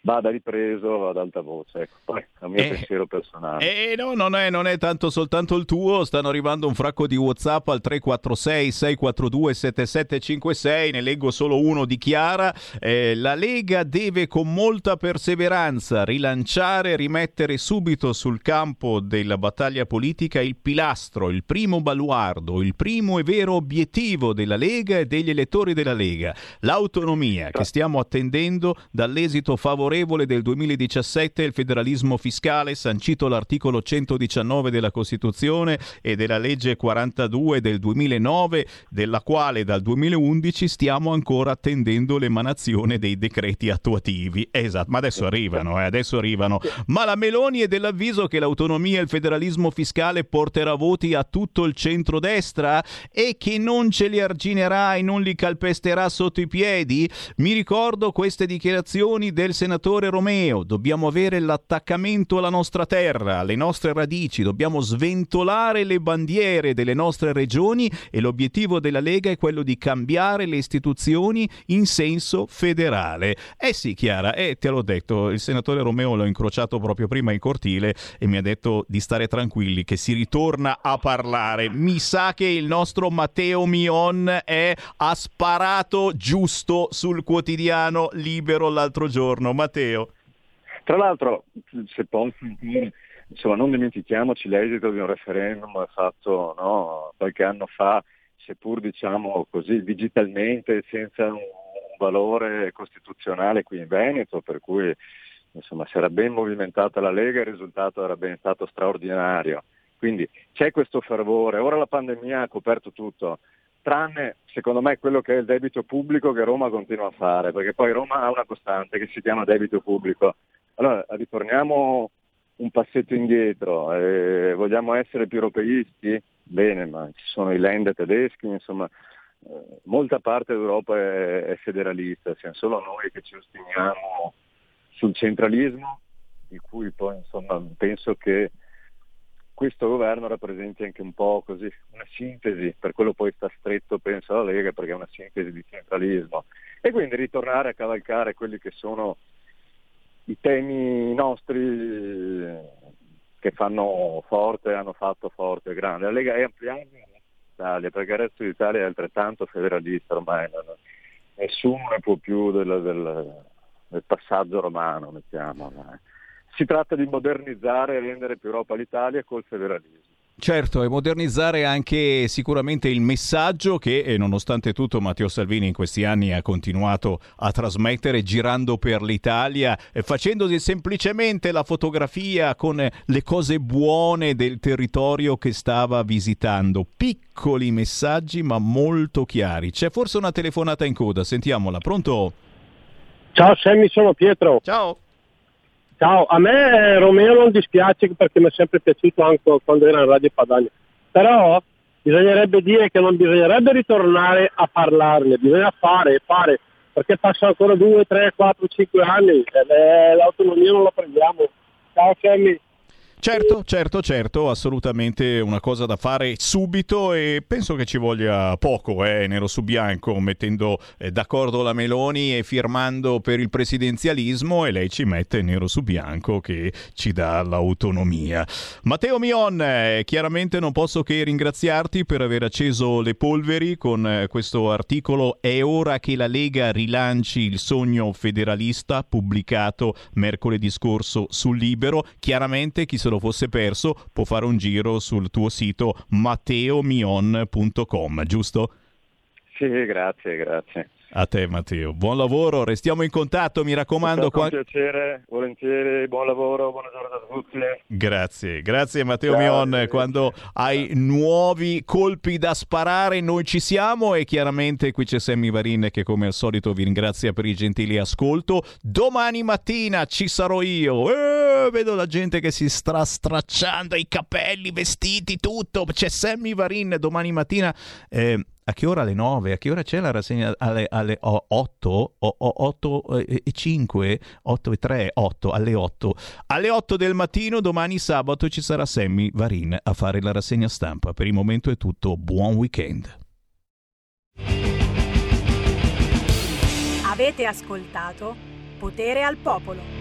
vada ripreso ad alta voce. Ecco, poi è un mio eh, pensiero personale. Eh, no, non è, non è tanto soltanto il tuo, stanno arrivando un fracco di WhatsApp al 346 642 7756, ne leggo solo uno di Chiara. Eh, la Lega deve con molta perseveranza rilanciare, rimettere subito sul campo della battaglia politica il pilastro, il primo baluardo, il primo e vero obiettivo della Lega e degli elettori della Lega, l'autonomia che stiamo attendendo dall'esito favorevole favorevole del 2017 il federalismo fiscale sancito l'articolo 119 della Costituzione e della legge 42 del 2009, della quale dal 2011 stiamo ancora attendendo l'emanazione dei decreti attuativi. Esatto, ma adesso arrivano, eh, adesso arrivano. Ma la Meloni è dell'avviso che l'autonomia e il federalismo fiscale porterà voti a tutto il centrodestra e che non ce li arginerà e non li calpesterà sotto i piedi? Mi ricordo queste dichiarazioni del senatore senatore Romeo, dobbiamo avere l'attaccamento alla nostra terra, alle nostre radici, dobbiamo sventolare le bandiere delle nostre regioni e l'obiettivo della Lega è quello di cambiare le istituzioni in senso federale. Eh sì, Chiara, eh, te l'ho detto, il senatore Romeo l'ho incrociato proprio prima in cortile e mi ha detto di stare tranquilli, che si ritorna a parlare. Mi sa che il nostro Matteo Mion è, ha sparato giusto sul quotidiano libero l'altro giorno. Matteo Matteo. Tra l'altro, se posso, insomma, non dimentichiamoci l'esito di un referendum fatto no, qualche anno fa seppur diciamo così digitalmente senza un valore costituzionale qui in Veneto, per cui insomma, si era ben movimentata la Lega e il risultato era ben stato straordinario. Quindi c'è questo fervore, ora la pandemia ha coperto tutto, tranne secondo me quello che è il debito pubblico che Roma continua a fare, perché poi Roma ha una costante che si chiama debito pubblico. Allora ritorniamo un passetto indietro, eh, vogliamo essere più europeisti? Bene, ma ci sono i land tedeschi, insomma, eh, molta parte d'Europa è, è federalista, siamo solo noi che ci ostiniamo sul centralismo, di cui poi insomma, penso che questo governo rappresenti anche un po' così una sintesi, per quello poi sta stretto penso alla Lega perché è una sintesi di centralismo e quindi ritornare a cavalcare quelli che sono i temi nostri che fanno forte, hanno fatto forte e grande. La Lega è ampliabile l'Italia perché il resto d'Italia è altrettanto federalista ormai, nessuno ne può più del, del, del passaggio romano, mettiamo. Si tratta di modernizzare e rendere più Europa l'Italia col federalismo. Certo, e modernizzare anche sicuramente il messaggio che, eh, nonostante tutto, Matteo Salvini in questi anni ha continuato a trasmettere girando per l'Italia, eh, facendosi semplicemente la fotografia con eh, le cose buone del territorio che stava visitando. Piccoli messaggi ma molto chiari. C'è forse una telefonata in coda, sentiamola. Pronto? Ciao Sammy, sono Pietro. Ciao. Ciao, a me Romeo non dispiace perché mi è sempre piaciuto anche quando era in Radio Padania, però bisognerebbe dire che non bisognerebbe ritornare a parlarne, bisogna fare, fare, perché passano ancora 2, 3, 4, 5 anni e l'autonomia non la prendiamo. Ciao Sammy. Certo, certo, certo, assolutamente una cosa da fare subito e penso che ci voglia poco, eh, nero su bianco, mettendo eh, d'accordo la Meloni e firmando per il presidenzialismo e lei ci mette nero su bianco che ci dà l'autonomia. Matteo Mion, eh, chiaramente non posso che ringraziarti per aver acceso le polveri con eh, questo articolo È ora che la Lega rilanci il sogno federalista pubblicato mercoledì scorso sul Libero. Chiaramente chi se lo lo fosse perso può fare un giro sul tuo sito matteomion.com, giusto? Sì, grazie, grazie. A te Matteo, buon lavoro, restiamo in contatto, mi raccomando. Con qua... piacere, volentieri, buon lavoro, buona giornata a tutti. Grazie, grazie Matteo Ciao, Mion, grazie. quando hai nuovi colpi da sparare noi ci siamo e chiaramente qui c'è Sammy Varin che come al solito vi ringrazia per il gentile ascolto. Domani mattina ci sarò io, eh, vedo la gente che si sta stracciando i capelli, vestiti, tutto, c'è Sammy Varin domani mattina. Eh, a che ora alle 9? A che ora c'è la rassegna? Alle, alle 8? O, 8 e 5? 8 e 3? 8, alle 8. Alle 8 del mattino domani sabato ci sarà Sammy Varin a fare la rassegna stampa. Per il momento è tutto, buon weekend. Avete ascoltato Potere al Popolo.